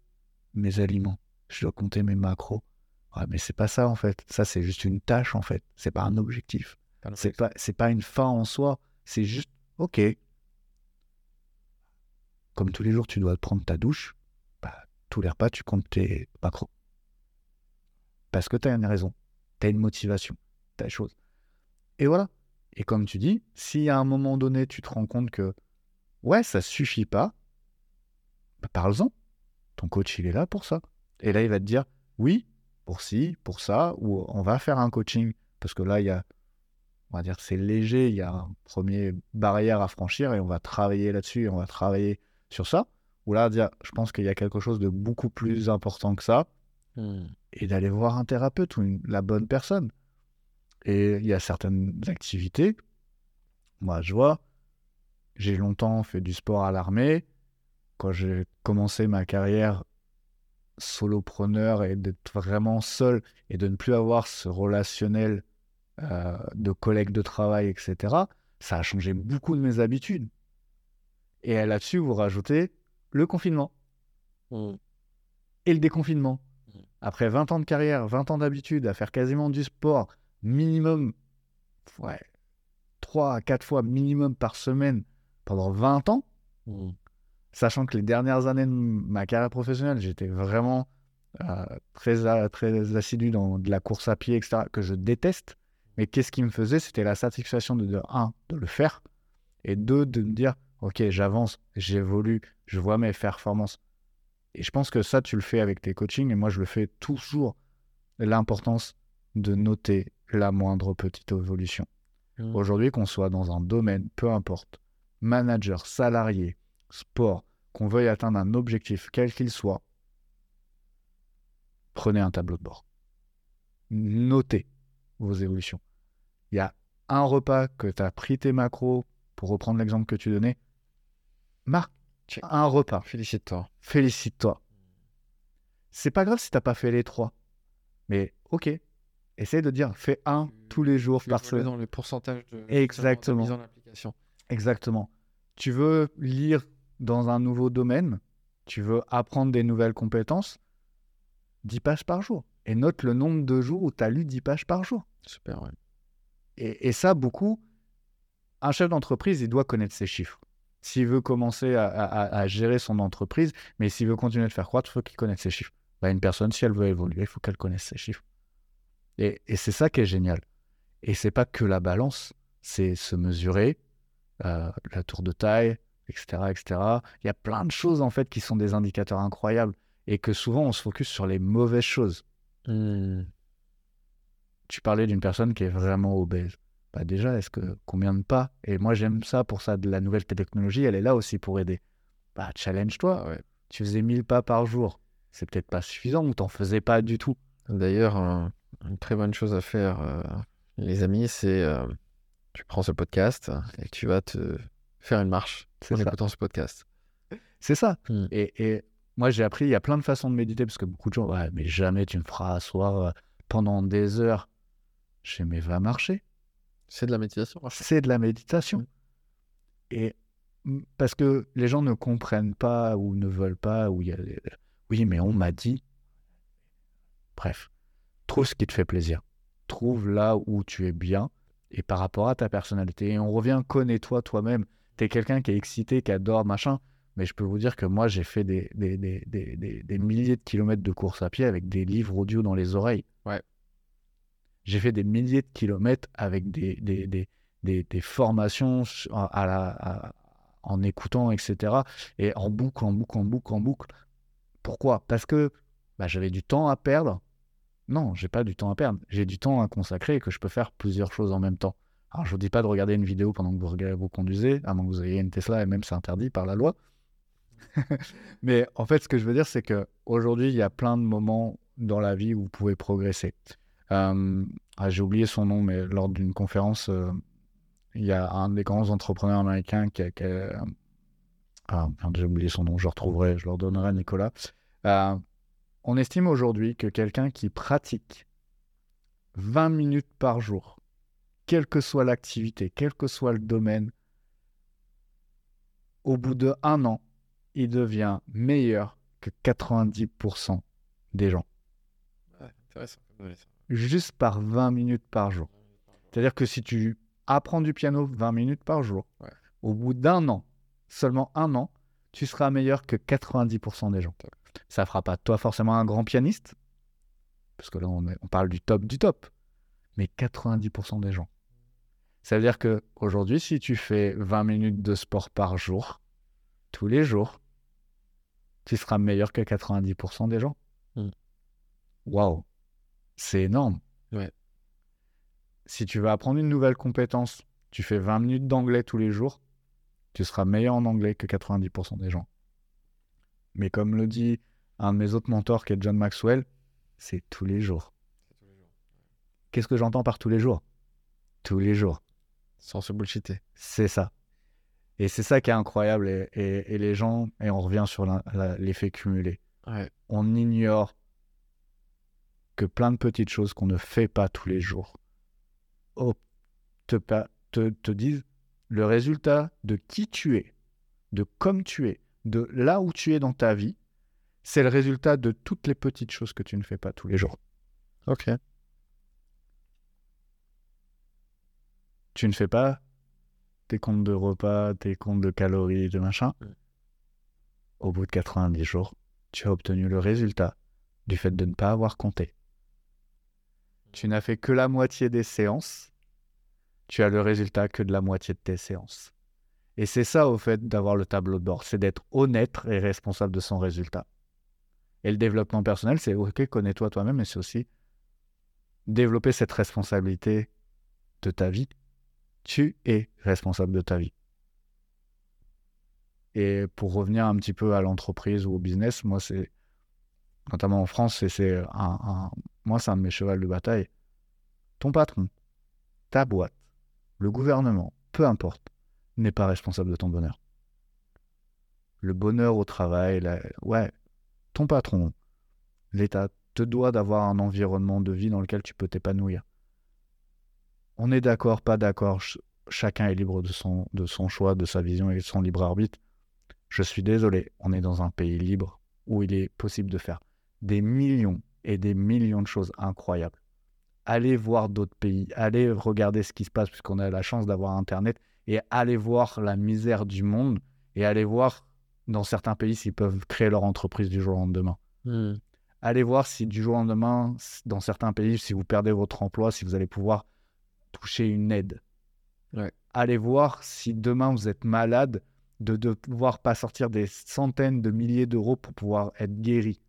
mes aliments, je dois compter mes macros. Ouais, mais c'est pas ça en fait. Ça, c'est juste une tâche en fait. C'est pas un objectif. C'est pas, c'est pas une fin en soi. C'est juste, ok. Comme tous les jours, tu dois prendre ta douche. Bah, tous les repas, tu comptes tes macros. Parce que tu as une raison. Tu as une motivation. Tu as des choses. Et voilà. Et comme tu dis, si à un moment donné, tu te rends compte que, ouais, ça suffit pas, bah, parle-en. Ton coach, il est là pour ça. Et là, il va te dire, oui, pour ci, pour ça, ou on va faire un coaching. Parce que là, il y a, on va dire, c'est léger, il y a un premier barrière à franchir et on va travailler là-dessus et on va travailler sur ça. Ou là, dire, je pense qu'il y a quelque chose de beaucoup plus important que ça Mm. et d'aller voir un thérapeute ou une- la bonne personne. Et il y a certaines activités. Moi, je vois, j'ai longtemps fait du sport à l'armée. Quand j'ai commencé ma carrière solopreneur et d'être vraiment seul et de ne plus avoir ce relationnel euh, de collègues de travail, etc., ça a changé beaucoup de mes habitudes. Et là-dessus, vous rajoutez le confinement Mm. et le déconfinement. Mhm. Après 20 ans de carrière, 20 ans d'habitude à faire quasiment du sport, minimum, ouais, 3 à 4 fois minimum par semaine pendant 20 ans, Mm. sachant que les dernières années de ma carrière professionnelle, j'étais vraiment euh, très, très assidu dans de la course à pied, etc., que je déteste. Mais qu'est-ce qui me faisait? C'était la satisfaction de, de, un, de le faire, et deux, de me dire, ok, j'avance, j'évolue, je vois mes performances. Et je pense que ça, tu le fais avec tes coachings, et moi, je le fais toujours. L'importance de noter la moindre petite évolution. Mm. Aujourd'hui, qu'on soit dans un domaine, peu importe, manager, salarié, sport, qu'on veuille atteindre un objectif, quel qu'il soit, prenez un tableau de bord. Notez vos évolutions. Il y a un repas que tu as pris tes macros, pour reprendre l'exemple que tu donnais, marque Check. un repas. Félicite-toi. Félicite-toi. C'est pas grave si t'as pas fait les trois. Mais ok, essaye de dire fais un Tu- tous les jours par semaine. dans le pourcentage de Exactement. mise en application. Exactement. Tu veux lire dans un nouveau domaine, tu veux apprendre des nouvelles compétences, 10 pages par jour. Et note le nombre de jours où tu as lu 10 pages par jour. Super, ouais. Et, et ça, beaucoup, un chef d'entreprise, il doit connaître ses chiffres. S'il veut commencer à, à- à gérer son entreprise, mais s'il veut continuer de faire croître, il faut qu'il connaisse ses chiffres. Bah, une personne, si elle veut évoluer, il faut qu'elle connaisse ses chiffres. Et, et c'est ça qui est génial. Et c'est pas que la balance, c'est se mesurer, euh, la tour de taille, etc., etc. Il y a plein de choses en fait qui sont des indicateurs incroyables et que souvent on se focus sur les mauvaises choses. Hmm. tu parlais d'une personne qui est vraiment obèse. Bah déjà, est-ce que combien de pas? Et moi, j'aime ça pour ça. De la nouvelle technologie, elle est là aussi pour aider. Bah, challenge-toi. Ouais. Tu faisais 1000 pas par jour. C'est peut-être pas suffisant ou t'en faisais pas du tout. D'ailleurs, un- une très bonne chose à faire, euh, les amis, c'est euh, tu prends ce podcast et tu vas te faire une marche en ça. écoutant ce podcast. C'est ça. Hmm. Et, et moi, j'ai appris, il y a plein de façons de méditer parce que beaucoup de gens, ouais, mais jamais tu me feras asseoir euh, pendant des heures. Je mais va marcher. C'est de la méditation. c'est de la méditation. Mm. Et parce que les gens ne comprennent pas ou ne veulent pas, ou il y a les- oui, mais on m'a dit. Bref, trouve ce qui te fait plaisir. Trouve là où tu es bien et par rapport à ta personnalité. Et on revient, connais-toi toi-même. Tu es quelqu'un qui est excité, qui adore machin. Mais je peux vous dire que moi, j'ai fait des, des, des, des, milliers de kilomètres de course à pied avec des livres audio dans les oreilles. Ouais. J'ai fait des milliers de kilomètres avec des, des, des, des, des formations à la, à- en écoutant, etc. Et en boucle, en boucle, en boucle, en boucle. Pourquoi? Parce que bah, j'avais du temps à perdre. Non, j'ai pas du temps à perdre. J'ai du temps à consacrer et que je peux faire plusieurs choses en même temps. Alors, je vous dis pas de regarder une vidéo pendant que vous, regardez- vous conduisez, à moins que vous ayez une Tesla, et même c'est interdit par la loi. Mais en fait, ce que je veux dire, c'est que aujourd'hui, il y a plein de moments dans la vie où vous pouvez progresser. Ah, j'ai oublié son nom, mais lors d'une conférence, euh, il y a un des grands entrepreneurs américains qui a. ah, j'ai oublié son nom, je retrouverai, je leur donnerai à Nicolas. Euh, on estime aujourd'hui que quelqu'un qui pratique 20 minutes par jour, quelle que soit l'activité, quel que soit le domaine, au bout de un an, il devient meilleur que 90% des gens, Ouais, intéressant. juste par 20 minutes par jour. C'est-à-dire que si tu apprends du piano 20 minutes par jour, Ouais. au bout d'un an, seulement un an, tu seras meilleur que 90% des gens. Top. Ça fera pas toi forcément un grand pianiste, parce que là on, est- on parle du top du top, mais 90% des gens. Ça veut dire que aujourd'hui, si tu fais 20 minutes de sport par jour, tous les jours, tu seras meilleur que 90% des gens. Mm. Waouh, c'est énorme. Ouais. Si tu veux apprendre une nouvelle compétence, tu fais 20 minutes d'anglais tous les jours, tu seras meilleur en anglais que 90% des gens. Mais comme le dit un de mes autres mentors qui est John Maxwell, c'est tous les jours. Qu'est-ce que j'entends par tous les jours? Tous les jours. Sans se bullshiter. C'est ça. Et c'est ça qui est incroyable. Et, et- et les gens, et on revient sur l'effet cumulé, Ouais. on ignore que plein de petites choses qu'on ne fait pas tous les jours oh, te, te, te disent le résultat de qui tu es, de comme tu es, de là où tu es dans ta vie, c'est le résultat de toutes les petites choses que tu ne fais pas tous les jours. Ok. Tu ne fais pas tes comptes de repas, tes comptes de calories, de machin. Mm. Au bout de 90 jours, tu as obtenu le résultat du fait de ne pas avoir compté. Tu n'as fait que la moitié des séances. Tu as le résultat que de la moitié de tes séances. Et c'est ça, au fait, d'avoir le tableau de bord. C'est d'être honnête et responsable de son résultat. Et le développement personnel, c'est OK, connais-toi toi-même, mais c'est aussi développer cette responsabilité de ta vie Tu es responsable de ta vie. Et pour revenir un petit peu à l'entreprise ou au business, moi, c'est notamment en France, c'est un, moi, c'est un de mes chevals de bataille. Ton patron, ta boîte, le gouvernement, peu importe, n'est pas responsable de ton bonheur. Le bonheur au travail, ouais, ton patron, l'État te doit d'avoir un environnement de vie dans lequel tu peux t'épanouir. On est d'accord, pas d'accord, chacun est libre de son, de son choix, de sa vision et de son libre arbitre. Je suis désolé, on est dans un pays libre où il est possible de faire des millions et des millions de choses incroyables. Allez voir d'autres pays, allez regarder ce qui se passe puisqu'on a la chance d'avoir Internet et allez voir la misère du monde et allez voir dans certains pays s'ils peuvent créer leur entreprise du jour au lendemain. Hmm. Allez voir si du jour au lendemain, dans certains pays, si vous perdez votre emploi, si vous allez pouvoir toucher une aide. Allez voir si demain vous êtes malade, de ne pouvoir pas sortir des centaines de milliers d'euros pour pouvoir être guéri.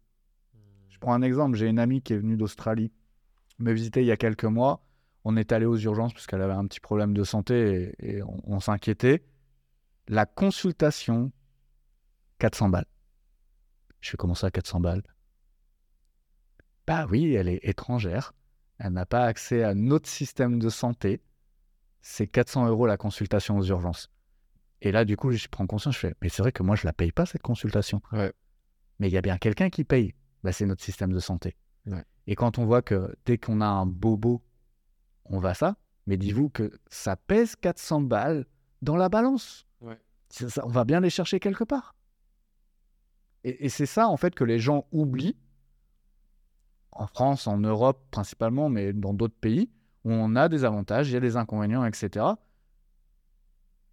Hmm. Je prends un exemple, j'ai une amie qui est venue d'Australie me visiter il y a quelques mois. On est allé aux urgences parce qu'elle avait un petit problème de santé et, on, s'inquiétait. La consultation, 400 balles. Je fais comment ça, 400 balles? Bah oui, elle est étrangère. Elle n'a pas accès à notre système de santé. C'est 400 euros la consultation aux urgences. Et là, du coup, je prends conscience, je fais, mais c'est vrai que moi, je ne la paye pas, cette consultation. Mais il y a bien quelqu'un qui paye. Bah, c'est notre système de santé. Et quand on voit que dès qu'on a un bobo, on va ça, mais dites-vous que ça pèse 400 balles dans la balance. on va bien les chercher quelque part. Et, c'est ça, en fait, que les gens oublient, en France, en Europe principalement, mais dans d'autres pays, où on a des avantages, il y a des inconvénients, etc.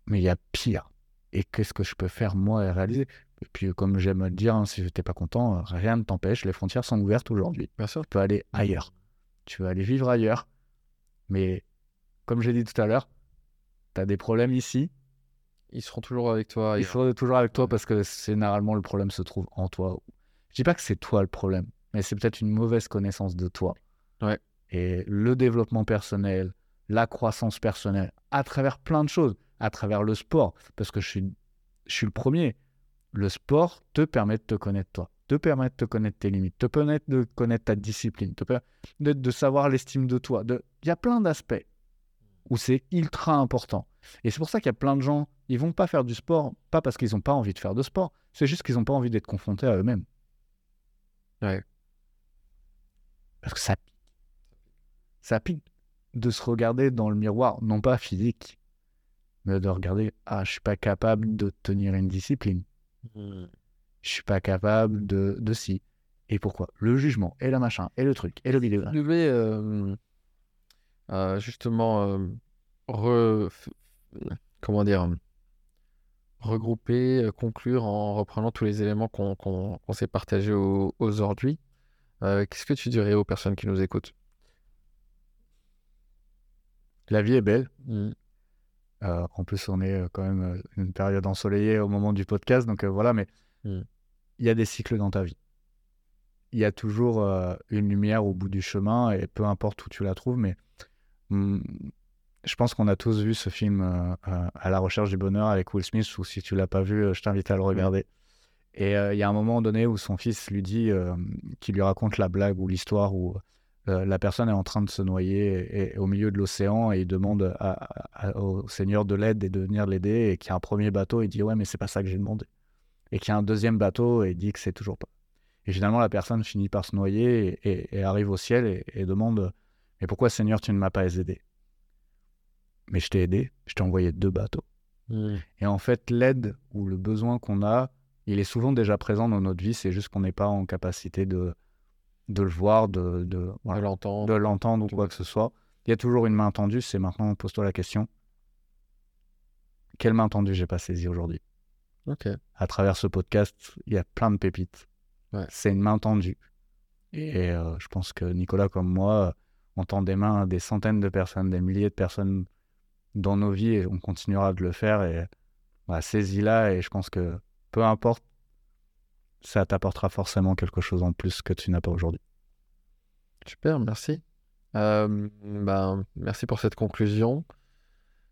Mais il y a pire. Et qu'est-ce que je peux faire, moi, et réaliser? Et puis, comme j'aime le dire, hein, si je n'étais pas content, rien ne t'empêche. Les frontières sont ouvertes aujourd'hui. Bien sûr. Tu peux aller ailleurs. Tu veux aller vivre ailleurs. Mais comme j'ai dit tout à l'heure, tu as des problèmes ici. Ils seront toujours avec toi. Ils seront toujours avec toi parce que généralement, le problème se trouve en toi. Je dis pas que c'est toi le problème, mais c'est peut-être une mauvaise connaissance de toi. Ouais. Et le développement personnel, la croissance personnelle, à travers plein de choses, à travers le sport, parce que je suis, je suis le premier le sport te permet de te connaître toi, te permet de te connaître tes limites, te permet de connaître ta discipline, te permet de, savoir l'estime de toi. Il y a plein d'aspects où c'est ultra important. Et c'est pour ça qu'il y a plein de gens, ils vont pas faire du sport, pas parce qu'ils n'ont pas envie de faire de sport, c'est juste qu'ils n'ont pas envie d'être confrontés à eux-mêmes. Ouais. Parce que ça pique. Ça pique de se regarder dans le miroir, non pas physique, mais de regarder, ah, je suis pas capable de tenir une discipline. Je suis pas capable de, de si. Et pourquoi? Le jugement, et le machin, et le truc, et le vidéo. Je vais euh, euh, justement euh, comment dire regrouper, conclure en reprenant tous les éléments qu'on s'est partagés aujourd'hui. Qu'est-ce que tu dirais aux personnes qui nous écoutent? La vie est belle. Mmh. Euh, en plus, on est euh, quand même euh, une période ensoleillée au moment du podcast, donc voilà, mais hmm. il y a des cycles dans ta vie. Il y a toujours une lumière au bout du chemin, et peu importe où tu la trouves, mais hmm, je pense qu'on a tous vu ce film À la recherche du bonheur avec Will Smith, ou si tu l'as pas vu, je t'invite à le regarder. Et il y a un moment donné où son fils lui dit, qui lui raconte la blague ou l'histoire où euh, la personne est en train de se noyer et, au milieu de l'océan et il demande au Seigneur de l'aide et de venir l'aider et qu'il y a un premier bateau, il dit ouais mais c'est pas ça que j'ai demandé. Et qu'il y a un deuxième bateau et il dit que c'est toujours pas. Et finalement la personne finit par se noyer et, arrive au ciel et, demande mais pourquoi Seigneur tu ne m'as pas aidé? Mais je t'ai aidé, je t'ai envoyé deux bateaux. Mmh. Et en fait l'aide ou le besoin qu'on a, il est souvent déjà présent dans notre vie, c'est juste qu'on n'est pas en capacité de de le voir, de, de, l'entendre ou quoi que ce soit. Il y a toujours une main tendue, c'est maintenant, pose-toi la question. Quelle main tendue j'ai pas saisie aujourd'hui? Ok. À travers ce podcast, il y a plein de pépites. C'est une main tendue. Et euh, je pense que Nicolas, comme moi, on tend des mains à des centaines de personnes, des milliers de personnes dans nos vies et on continuera de le faire. Et bah, saisis-la et je pense que peu importe ça t'apportera forcément quelque chose en plus que tu n'as pas aujourd'hui. Super, merci. Euh, ben, merci pour cette conclusion.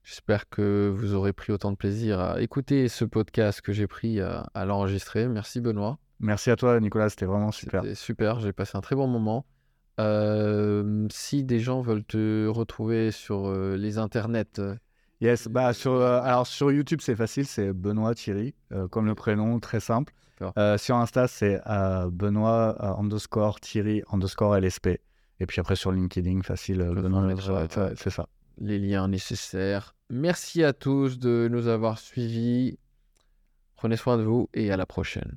J'espère que vous aurez pris autant de plaisir à écouter ce podcast que j'ai pris à, à l'enregistrer. Merci Benoît. Merci à toi, Nicolas. C'était vraiment super. C'était super. J'ai passé un très bon moment. Euh, si des gens veulent te retrouver sur euh, les internets, euh, Yes, bah sur, euh, alors sur YouTube, c'est facile, c'est Benoît Thierry, euh, comme le prénom, très simple. Euh, sur Insta, c'est Benoît underscore Thierry underscore LSP. Et puis après sur LinkedIn, facile, Benoît, c'est ça. les liens nécessaires. Merci à tous de nous avoir suivis. Prenez soin de vous et à la prochaine.